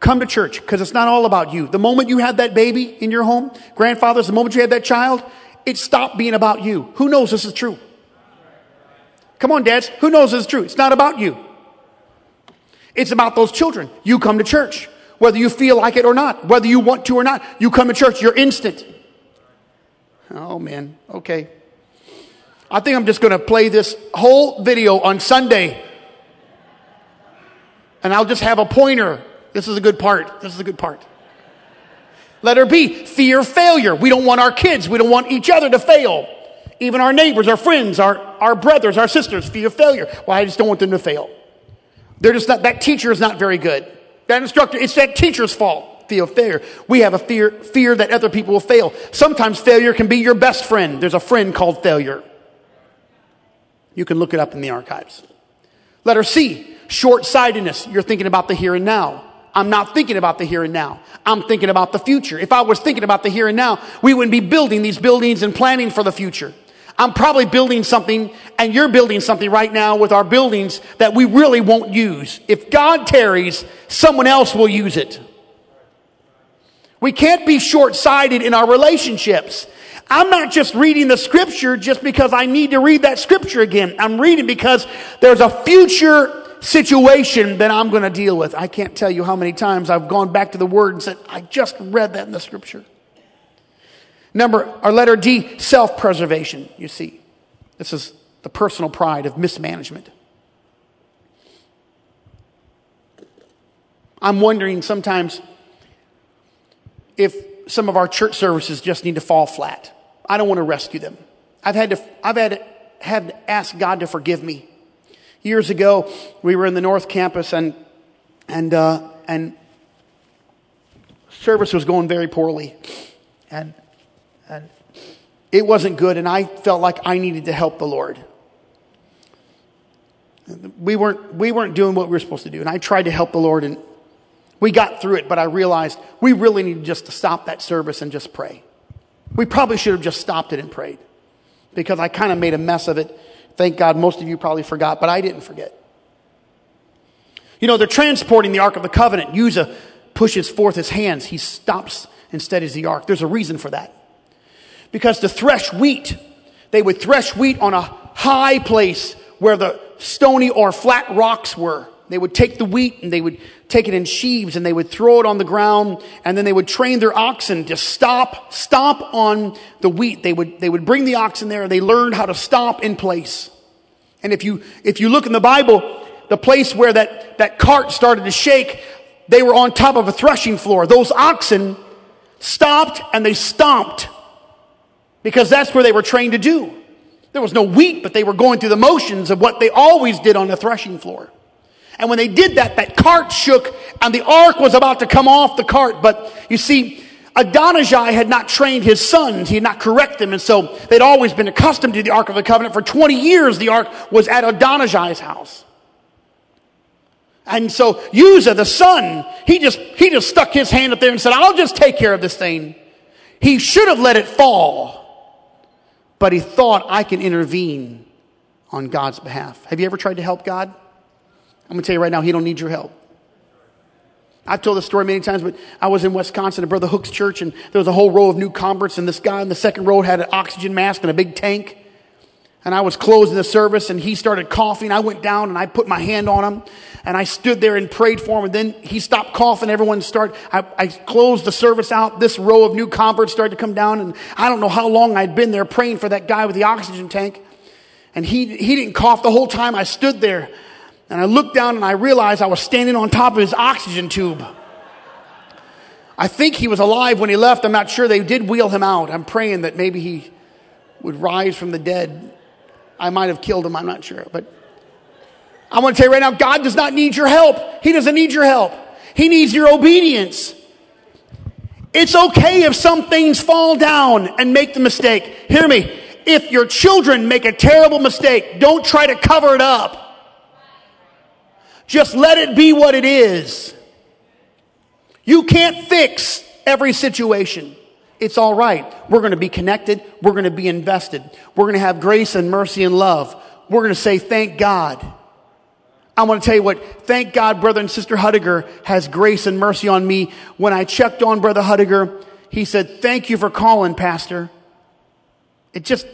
Come to church because it's not all about you. The moment you had that baby in your home, grandfathers, the moment you had that child, it stopped being about you. Who knows this is true? Come on, dads. Who knows this is true? It's not about you. It's about those children. You come to church, whether you feel like it or not, whether you want to or not. You come to church. You're instant. Oh man. Okay. I think I'm just going to play this whole video on Sunday. And I'll just have a pointer. This is a good part. This is a good part. Letter B, fear failure. We don't want our kids, we don't want each other to fail. Even our neighbors, our friends, our, our brothers, our sisters, fear failure. Well, I just don't want them to fail. They're just not, that teacher is not very good. That instructor, it's that teacher's fault. Fear of failure. We have a fear, fear that other people will fail. Sometimes failure can be your best friend. There's a friend called failure. You can look it up in the archives. Letter C, short sightedness. You're thinking about the here and now. I'm not thinking about the here and now. I'm thinking about the future. If I was thinking about the here and now, we wouldn't be building these buildings and planning for the future. I'm probably building something and you're building something right now with our buildings that we really won't use. If God tarries, someone else will use it. We can't be short-sighted in our relationships. I'm not just reading the scripture just because I need to read that scripture again. I'm reading because there's a future situation that I'm going to deal with. I can't tell you how many times I've gone back to the words that I just read that in the scripture. Number, our letter D, self preservation, you see. This is the personal pride of mismanagement. I'm wondering sometimes if some of our church services just need to fall flat. I don't want to rescue them. I've had to, I've had had to ask God to forgive me years ago, we were in the North Campus and, and, uh, and service was going very poorly. And, and it wasn't good, and I felt like I needed to help the Lord. We weren't, we weren't doing what we were supposed to do, and I tried to help the Lord, and we got through it, but I realized we really needed just to stop that service and just pray. We probably should have just stopped it and prayed because I kind of made a mess of it Thank God most of you probably forgot, but I didn't forget. You know, they're transporting the Ark of the Covenant. Uzzah pushes forth his hands. He stops and steadies the Ark. There's a reason for that. Because to thresh wheat, they would thresh wheat on a high place where the stony or flat rocks were. They would take the wheat and they would take it in sheaves and they would throw it on the ground and then they would train their oxen to stop, stop on the wheat. They would, they would bring the oxen there they learned how to stop in place. And if you, if you look in the Bible, the place where that, that cart started to shake, they were on top of a threshing floor. Those oxen stopped and they stomped because that's where they were trained to do. There was no wheat, but they were going through the motions of what they always did on the threshing floor. And when they did that, that cart shook and the ark was about to come off the cart. But you see, Adonijah had not trained his sons. He had not corrected them. And so they'd always been accustomed to the Ark of the Covenant. For 20 years, the Ark was at Adonijah's house. And so Uzzah, the son, he just, he just stuck his hand up there and said, I'll just take care of this thing. He should have let it fall. But he thought, I can intervene on God's behalf. Have you ever tried to help God? I'm going to tell you right now, he don't need your help. I've told this story many times, but I was in Wisconsin at Brother Hook's church, and there was a whole row of new converts, and this guy in the second row had an oxygen mask and a big tank. And I was closing the service, and he started coughing. I went down and I put my hand on him, and I stood there and prayed for him. And then he stopped coughing. Everyone started. I, I closed the service out. This row of new converts started to come down, and I don't know how long I'd been there praying for that guy with the oxygen tank. And he he didn't cough the whole time I stood there. And I looked down and I realized I was standing on top of his oxygen tube. I think he was alive when he left. I'm not sure. They did wheel him out. I'm praying that maybe he would rise from the dead. I might have killed him. I'm not sure. But I want to tell you right now, God does not need your help. He doesn't need your help. He needs your obedience. It's okay if some things fall down and make the mistake. Hear me. If your children make a terrible mistake, don't try to cover it up. Just let it be what it is. You can't fix every situation. It's all right. We're going to be connected. We're going to be invested. We're going to have grace and mercy and love. We're going to say, thank God. I want to tell you what, thank God brother and sister Hudiger has grace and mercy on me. When I checked on brother Hudiger, he said, thank you for calling, pastor. It just,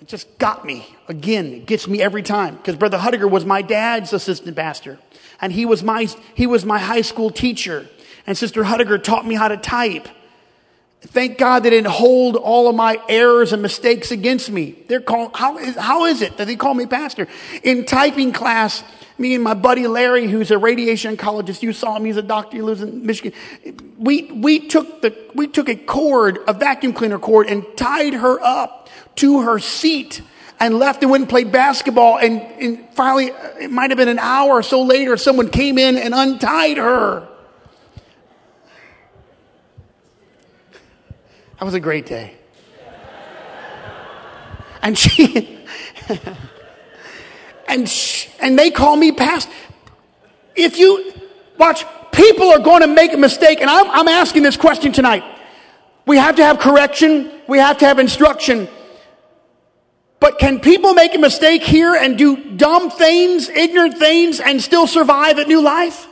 it just got me. Again, it gets me every time. Because brother Hudiger was my dad's assistant pastor. And he was my, he was my high school teacher. And sister Hudiger taught me how to type. Thank God they didn't hold all of my errors and mistakes against me. They're called, how is, how is it that they call me pastor? In typing class, me and my buddy Larry, who's a radiation oncologist, you saw him, he's a doctor, he lives in Michigan. We, we took the, we took a cord, a vacuum cleaner cord, and tied her up to her seat and left and went and played basketball. And, and finally, it might have been an hour or so later, someone came in and untied her. That was a great day. And she, and she, and they call me past. If you watch, people are going to make a mistake, and I'm, I'm asking this question tonight. We have to have correction. We have to have instruction. But can people make a mistake here and do dumb things, ignorant things, and still survive at new life?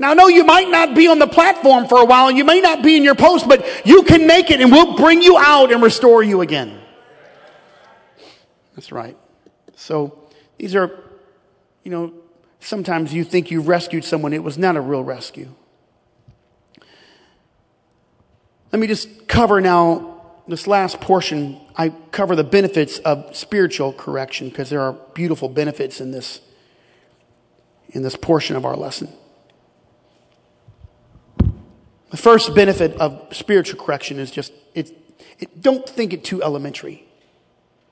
Now, I know you might not be on the platform for a while and you may not be in your post, but you can make it and we'll bring you out and restore you again. That's right. So these are, you know, sometimes you think you've rescued someone. It was not a real rescue. Let me just cover now this last portion. I cover the benefits of spiritual correction because there are beautiful benefits in this, in this portion of our lesson. The first benefit of spiritual correction is just, it, it, don't think it too elementary.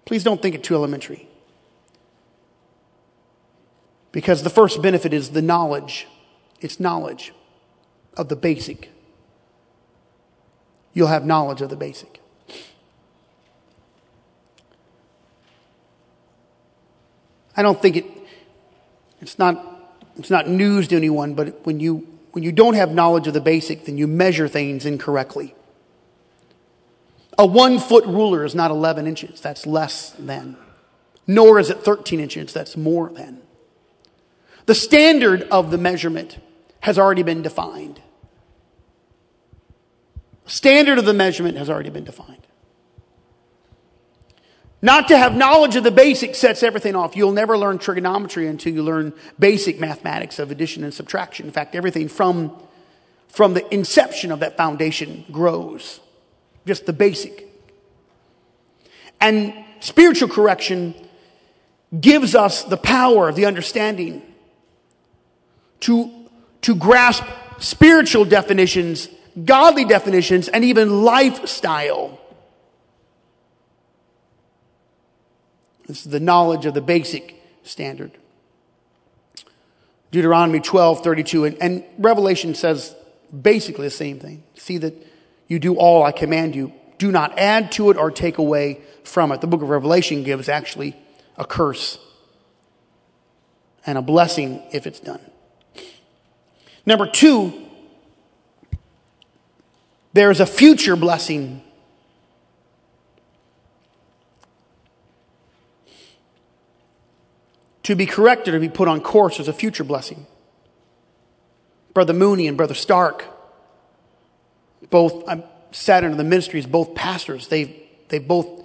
Please don't think it too elementary. Because the first benefit is the knowledge. It's knowledge of the basic. You'll have knowledge of the basic. I don't think it, it's not, it's not news to anyone, but when you when you don't have knowledge of the basic, then you measure things incorrectly. A one foot ruler is not 11 inches, that's less than. Nor is it 13 inches, that's more than. The standard of the measurement has already been defined. Standard of the measurement has already been defined. Not to have knowledge of the basics sets everything off. You'll never learn trigonometry until you learn basic mathematics of addition and subtraction. In fact, everything from, from the inception of that foundation grows. Just the basic. And spiritual correction gives us the power, the understanding to, to grasp spiritual definitions, godly definitions, and even lifestyle This is the knowledge of the basic standard. Deuteronomy 12, 32, and, and Revelation says basically the same thing. See that you do all I command you. Do not add to it or take away from it. The book of Revelation gives actually a curse and a blessing if it's done. Number two, there's a future blessing To be corrected or be put on course is a future blessing. Brother Mooney and Brother Stark, both, I'm sat under the ministries, both pastors, they've, they both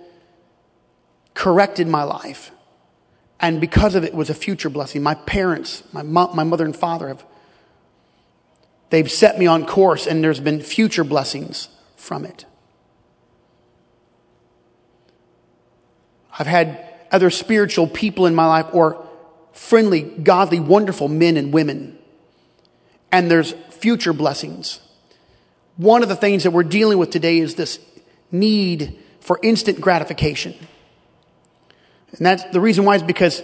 corrected my life. And because of it, it was a future blessing. My parents, my, mo- my mother and father have, they've set me on course and there's been future blessings from it. I've had other spiritual people in my life or friendly, godly, wonderful men and women. And there's future blessings. One of the things that we're dealing with today is this need for instant gratification. And that's the reason why is because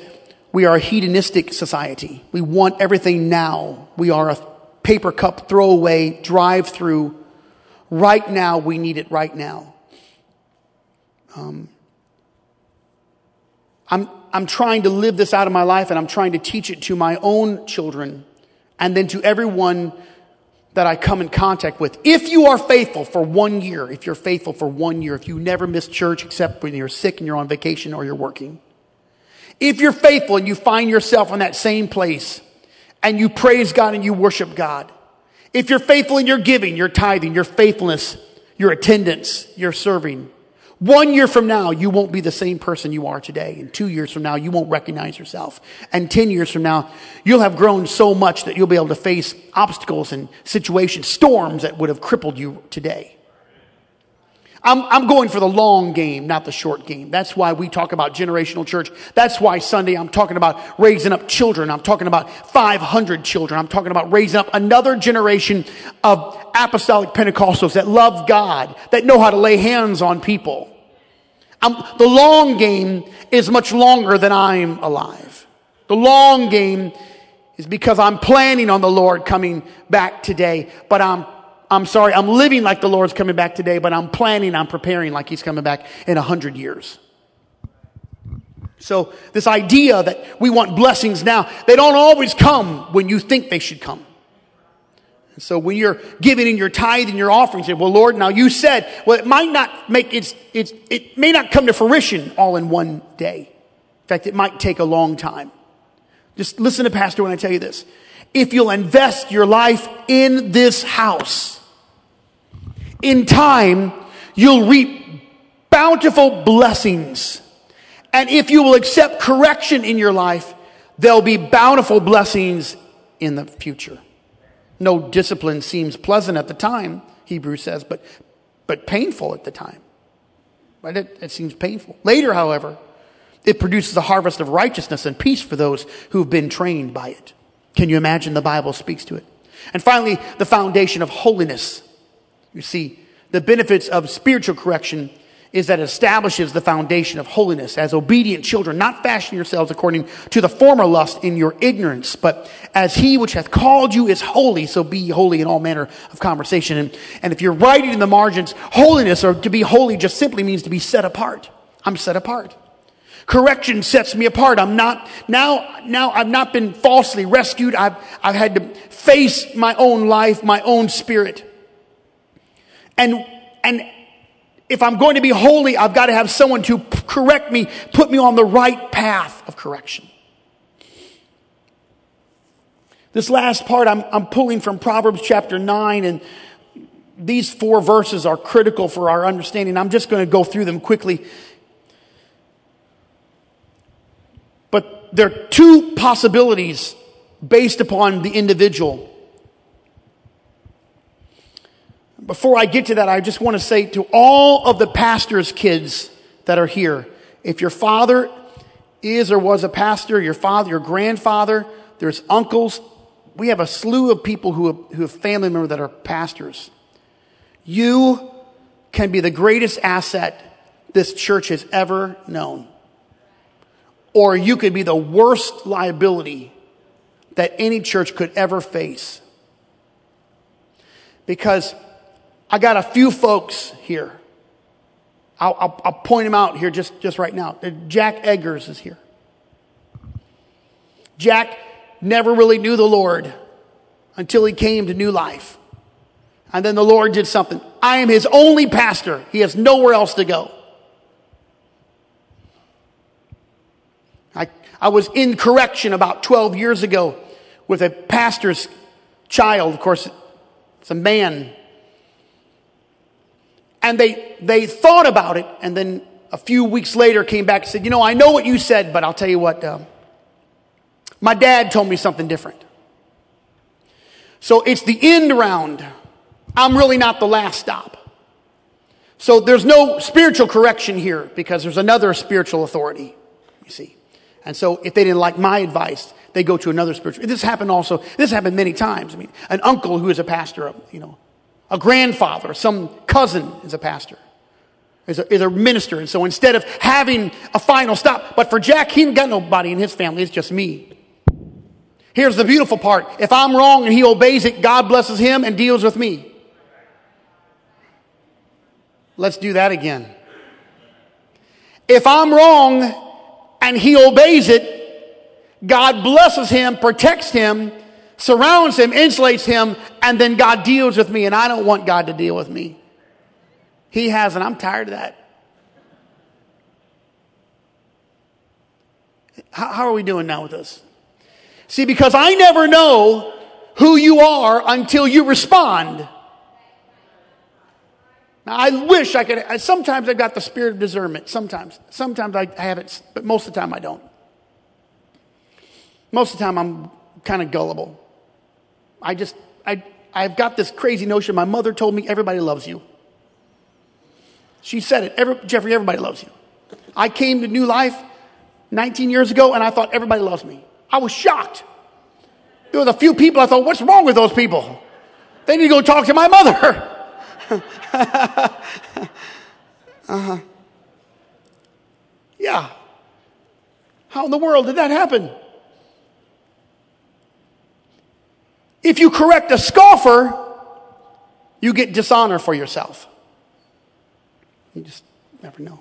we are a hedonistic society. We want everything now. We are a paper cup throwaway, drive through. Right now, we need it right now. Um, I'm, I'm trying to live this out of my life and I'm trying to teach it to my own children and then to everyone that I come in contact with. If you are faithful for one year, if you're faithful for one year, if you never miss church except when you're sick and you're on vacation or you're working, If you're faithful and you find yourself in that same place and you praise God and you worship God, if you're faithful in your giving, your tithing, your faithfulness, your attendance, your serving, one year from now, you won't be the same person you are today. And two years from now, you won't recognize yourself. And 10 years from now, you'll have grown so much that you'll be able to face obstacles and situations, storms that would have crippled you today. I'm, I'm going for the long game, not the short game. That's why we talk about generational church. That's why Sunday I'm talking about raising up children. I'm talking about 500 children. I'm talking about raising up another generation of apostolic Pentecostals that love God, that know how to lay hands on people. I'm, the long game is much longer than I'm alive. The long game is because I'm planning on the Lord coming back today, but I'm I'm sorry, I'm living like the Lord's coming back today, but I'm planning, I'm preparing like He's coming back in a hundred years. So this idea that we want blessings now, they don't always come when you think they should come. And so when you're giving in your tithe and your offering, say, well, Lord, now you said, well, it might not make, it's, it's, it may not come to fruition all in one day. In fact, it might take a long time. Just listen to Pastor when I tell you this. If you'll invest your life in this house, in time, you'll reap bountiful blessings. And if you will accept correction in your life, there'll be bountiful blessings in the future. No discipline seems pleasant at the time, Hebrews says, but, but painful at the time. Right? It, it seems painful. Later, however, it produces a harvest of righteousness and peace for those who've been trained by it. Can you imagine the Bible speaks to it? And finally, the foundation of holiness. You see, the benefits of spiritual correction is that it establishes the foundation of holiness as obedient children, not fashioning yourselves according to the former lust in your ignorance, but as he which hath called you is holy, so be holy in all manner of conversation. And, and if you're writing in the margins, holiness or to be holy just simply means to be set apart. I'm set apart. Correction sets me apart. I'm not, now, now I've not been falsely rescued. I've, I've had to face my own life, my own spirit. And, and if I'm going to be holy, I've got to have someone to correct me, put me on the right path of correction. This last part I'm, I'm pulling from Proverbs chapter 9, and these four verses are critical for our understanding. I'm just going to go through them quickly. But there are two possibilities based upon the individual before I get to that, I just want to say to all of the pastor's kids that are here, if your father is or was a pastor, your father, your grandfather, there's uncles, we have a slew of people who have, who have family members that are pastors. You can be the greatest asset this church has ever known. Or you could be the worst liability that any church could ever face. Because I got a few folks here. I'll, I'll, I'll, point them out here just, just right now. Uh, Jack Eggers is here. Jack never really knew the Lord until he came to New Life. And then the Lord did something. I am his only pastor. He has nowhere else to go. I, I was in correction about 12 years ago with a pastor's child. Of course, it's a man and they, they thought about it and then a few weeks later came back and said, you know, I know what you said, but I'll tell you what, um, my dad told me something different. So it's the end round. I'm really not the last stop. So there's no spiritual correction here because there's another spiritual authority, you see. And so if they didn't like my advice, they go to another spiritual. This happened also, this happened many times. I mean, an uncle who is a pastor, you know, a grandfather, some cousin is a pastor, is a, is a minister. And so instead of having a final stop, but for Jack, he ain't got nobody in his family, it's just me. Here's the beautiful part. If I'm wrong and he obeys it, God blesses him and deals with me. Let's do that again. If I'm wrong and he obeys it, God blesses him, protects him, surrounds him, insulates him, and then God deals with me, and I don't want God to deal with me. He has, and I'm tired of that. How, how are we doing now with this? See, because I never know who you are until you respond. Now, I wish I could. Sometimes I've got the spirit of discernment. Sometimes. Sometimes I have it, but most of the time I don't. Most of the time I'm kind of gullible. I just, I, I've got this crazy notion. My mother told me everybody loves you. She said it. Every, Jeffrey, everybody loves you. I came to New Life 19 years ago and I thought everybody loves me. I was shocked. There was a few people I thought, what's wrong with those people? They need to go talk to my mother. uh-huh. Yeah. How in the world did that happen? If you correct a scoffer, you get dishonor for yourself. You just never know.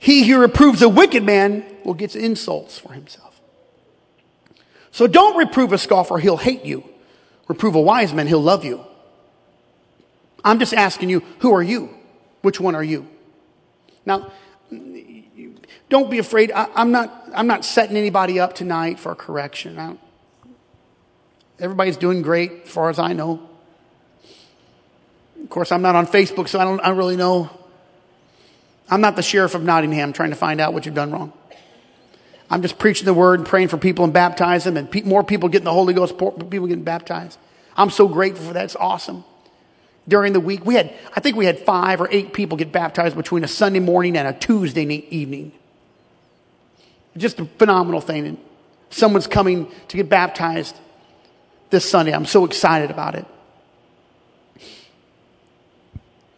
He who reproves a wicked man will get insults for himself. So don't reprove a scoffer, he'll hate you. Reprove a wise man, he'll love you. I'm just asking you, who are you? Which one are you? Now, don't be afraid. I, am not, I'm not setting anybody up tonight for a correction. everybody's doing great as far as I know. Of course, I'm not on Facebook, so I don't, I don't really know. I'm not the sheriff of Nottingham trying to find out what you've done wrong. I'm just preaching the word and praying for people and baptize them, and pe- more people getting the Holy Ghost, people getting baptized. I'm so grateful for that. It's awesome. During the week, we had, I think we had five or eight people get baptized between a Sunday morning and a Tuesday evening. Just a phenomenal thing. And someone's coming to get baptized this Sunday. I'm so excited about it.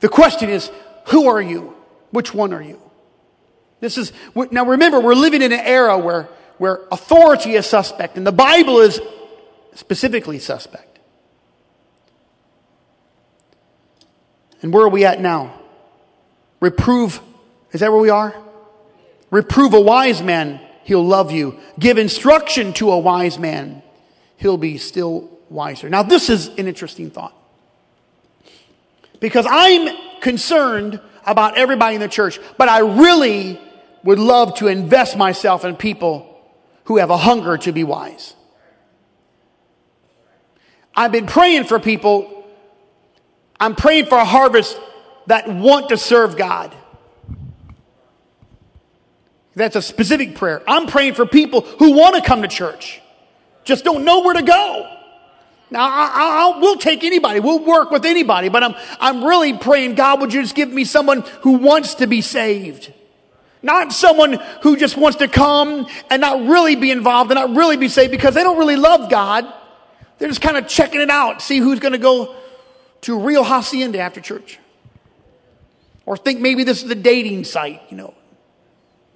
The question is, who are you? Which one are you? This is, now remember, we're living in an era where, where authority is suspect, and the Bible is specifically suspect. And where are we at now? Reprove, is that where we are? Reprove a wise man, he'll love you. Give instruction to a wise man, he'll be still wiser. Now, this is an interesting thought. Because I'm concerned about everybody in the church, but I really would love to invest myself in people who have a hunger to be wise. I've been praying for people. I'm praying for a harvest that want to serve God. That's a specific prayer. I'm praying for people who want to come to church, just don't know where to go. Now, I, I, we'll take anybody. We'll work with anybody, but I'm, I'm really praying, God, would you just give me someone who wants to be saved? Not someone who just wants to come and not really be involved and not really be saved because they don't really love God. They're just kind of checking it out, see who's going to go to real hacienda after church. Or think maybe this is a dating site, you know,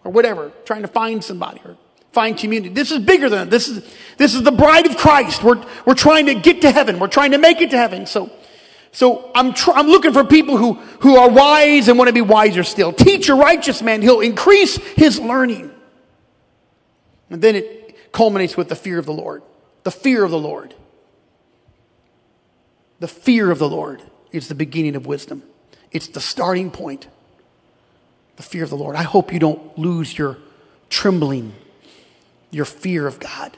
or whatever, trying to find somebody or find community. This is bigger than. This is, this is the bride of Christ. We're, we're trying to get to heaven. We're trying to make it to heaven. So, so I'm, tr- I'm looking for people who, who are wise and want to be wiser still. Teach a righteous man. He'll increase his learning. And then it culminates with the fear of the Lord. The fear of the Lord. The fear of the Lord is the beginning of wisdom. It's the starting point. The fear of the Lord. I hope you don't lose your trembling, your fear of God.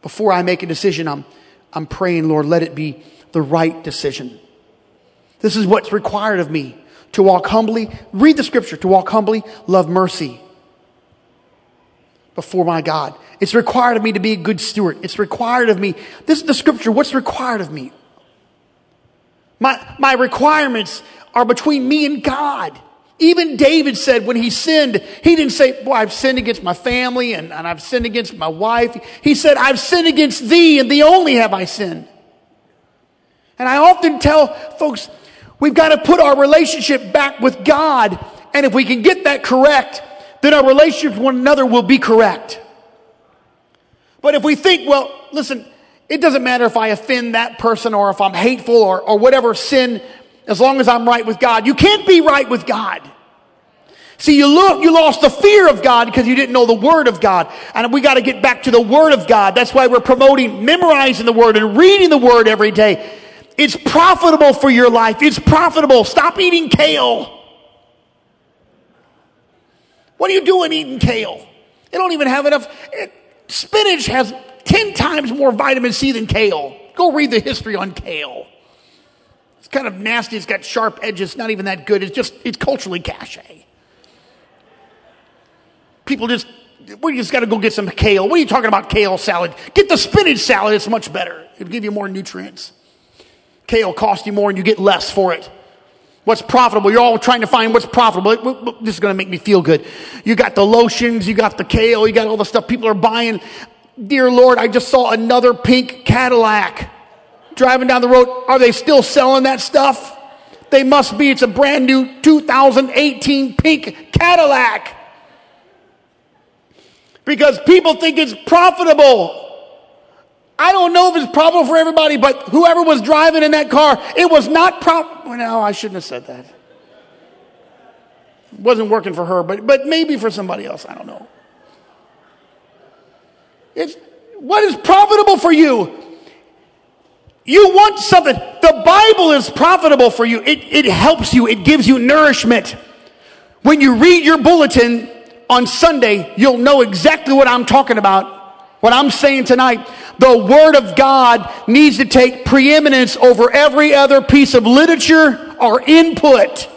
Before I make a decision, I'm I'm praying, Lord, let it be the right decision. This is what's required of me to walk humbly. Read the scripture to walk humbly, love mercy before my God. It's required of me to be a good steward. It's required of me. This is the scripture. What's required of me? My, my requirements are between me and God. Even David said when he sinned, he didn't say, boy, I've sinned against my family and, and I've sinned against my wife. He said, I've sinned against thee and thee only have I sinned. And I often tell folks, we've got to put our relationship back with God. And if we can get that correct, then our relationship with one another will be correct. But if we think, well, listen, it doesn't matter if I offend that person or if I'm hateful or, or whatever sin as long as I'm right with God. You can't be right with God. See, you look, you lost the fear of God because you didn't know the Word of God. And we got to get back to the Word of God. That's why we're promoting memorizing the Word and reading the Word every day. It's profitable for your life. It's profitable. Stop eating kale. What are you doing eating kale? They don't even have enough. It, spinach has 10 times more vitamin C than kale. Go read the history on kale. It's kind of nasty. It's got sharp edges. Not even that good. It's just, it's culturally cachet. People just, we just got to go get some kale. What are you talking about kale salad? Get the spinach salad. It's much better. It'll give you more nutrients. Kale costs you more and you get less for it. What's profitable? You're all trying to find what's profitable. This is going to make me feel good. You got the lotions, you got the kale, you got all the stuff people are buying. Dear Lord, I just saw another pink Cadillac driving down the road. Are they still selling that stuff? They must be. It's a brand new 2018 pink Cadillac. Because people think it's profitable. I don't know if it's profitable for everybody, but whoever was driving in that car, it was not profitable. No, I shouldn't have said that. It wasn't working for her, but, but maybe for somebody else. I don't know. It's, what is profitable for you? You want something. The Bible is profitable for you. It, it helps you. It gives you nourishment. When you read your bulletin on Sunday, you'll know exactly what I'm talking about. What I'm saying tonight, the Word of God needs to take preeminence over every other piece of literature or input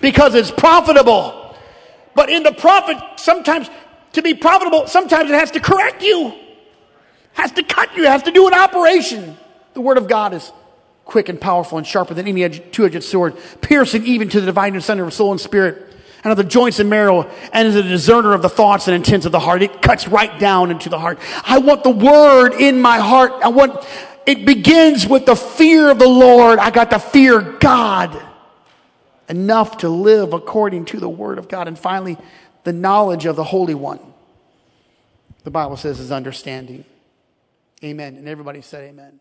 because it's profitable. But in the prophet, sometimes to be profitable, sometimes it has to correct you, has to cut you, has to do an operation. The Word of God is quick and powerful and sharper than any two edged sword, piercing even to the dividing center of soul and spirit and of the joints and marrow and is a discerner of the thoughts and intents of the heart. It cuts right down into the heart. I want the word in my heart. I want, it begins with the fear of the Lord. I got to fear God enough to live according to the word of God. And finally, the knowledge of the Holy One. The Bible says is understanding. Amen. And everybody said amen.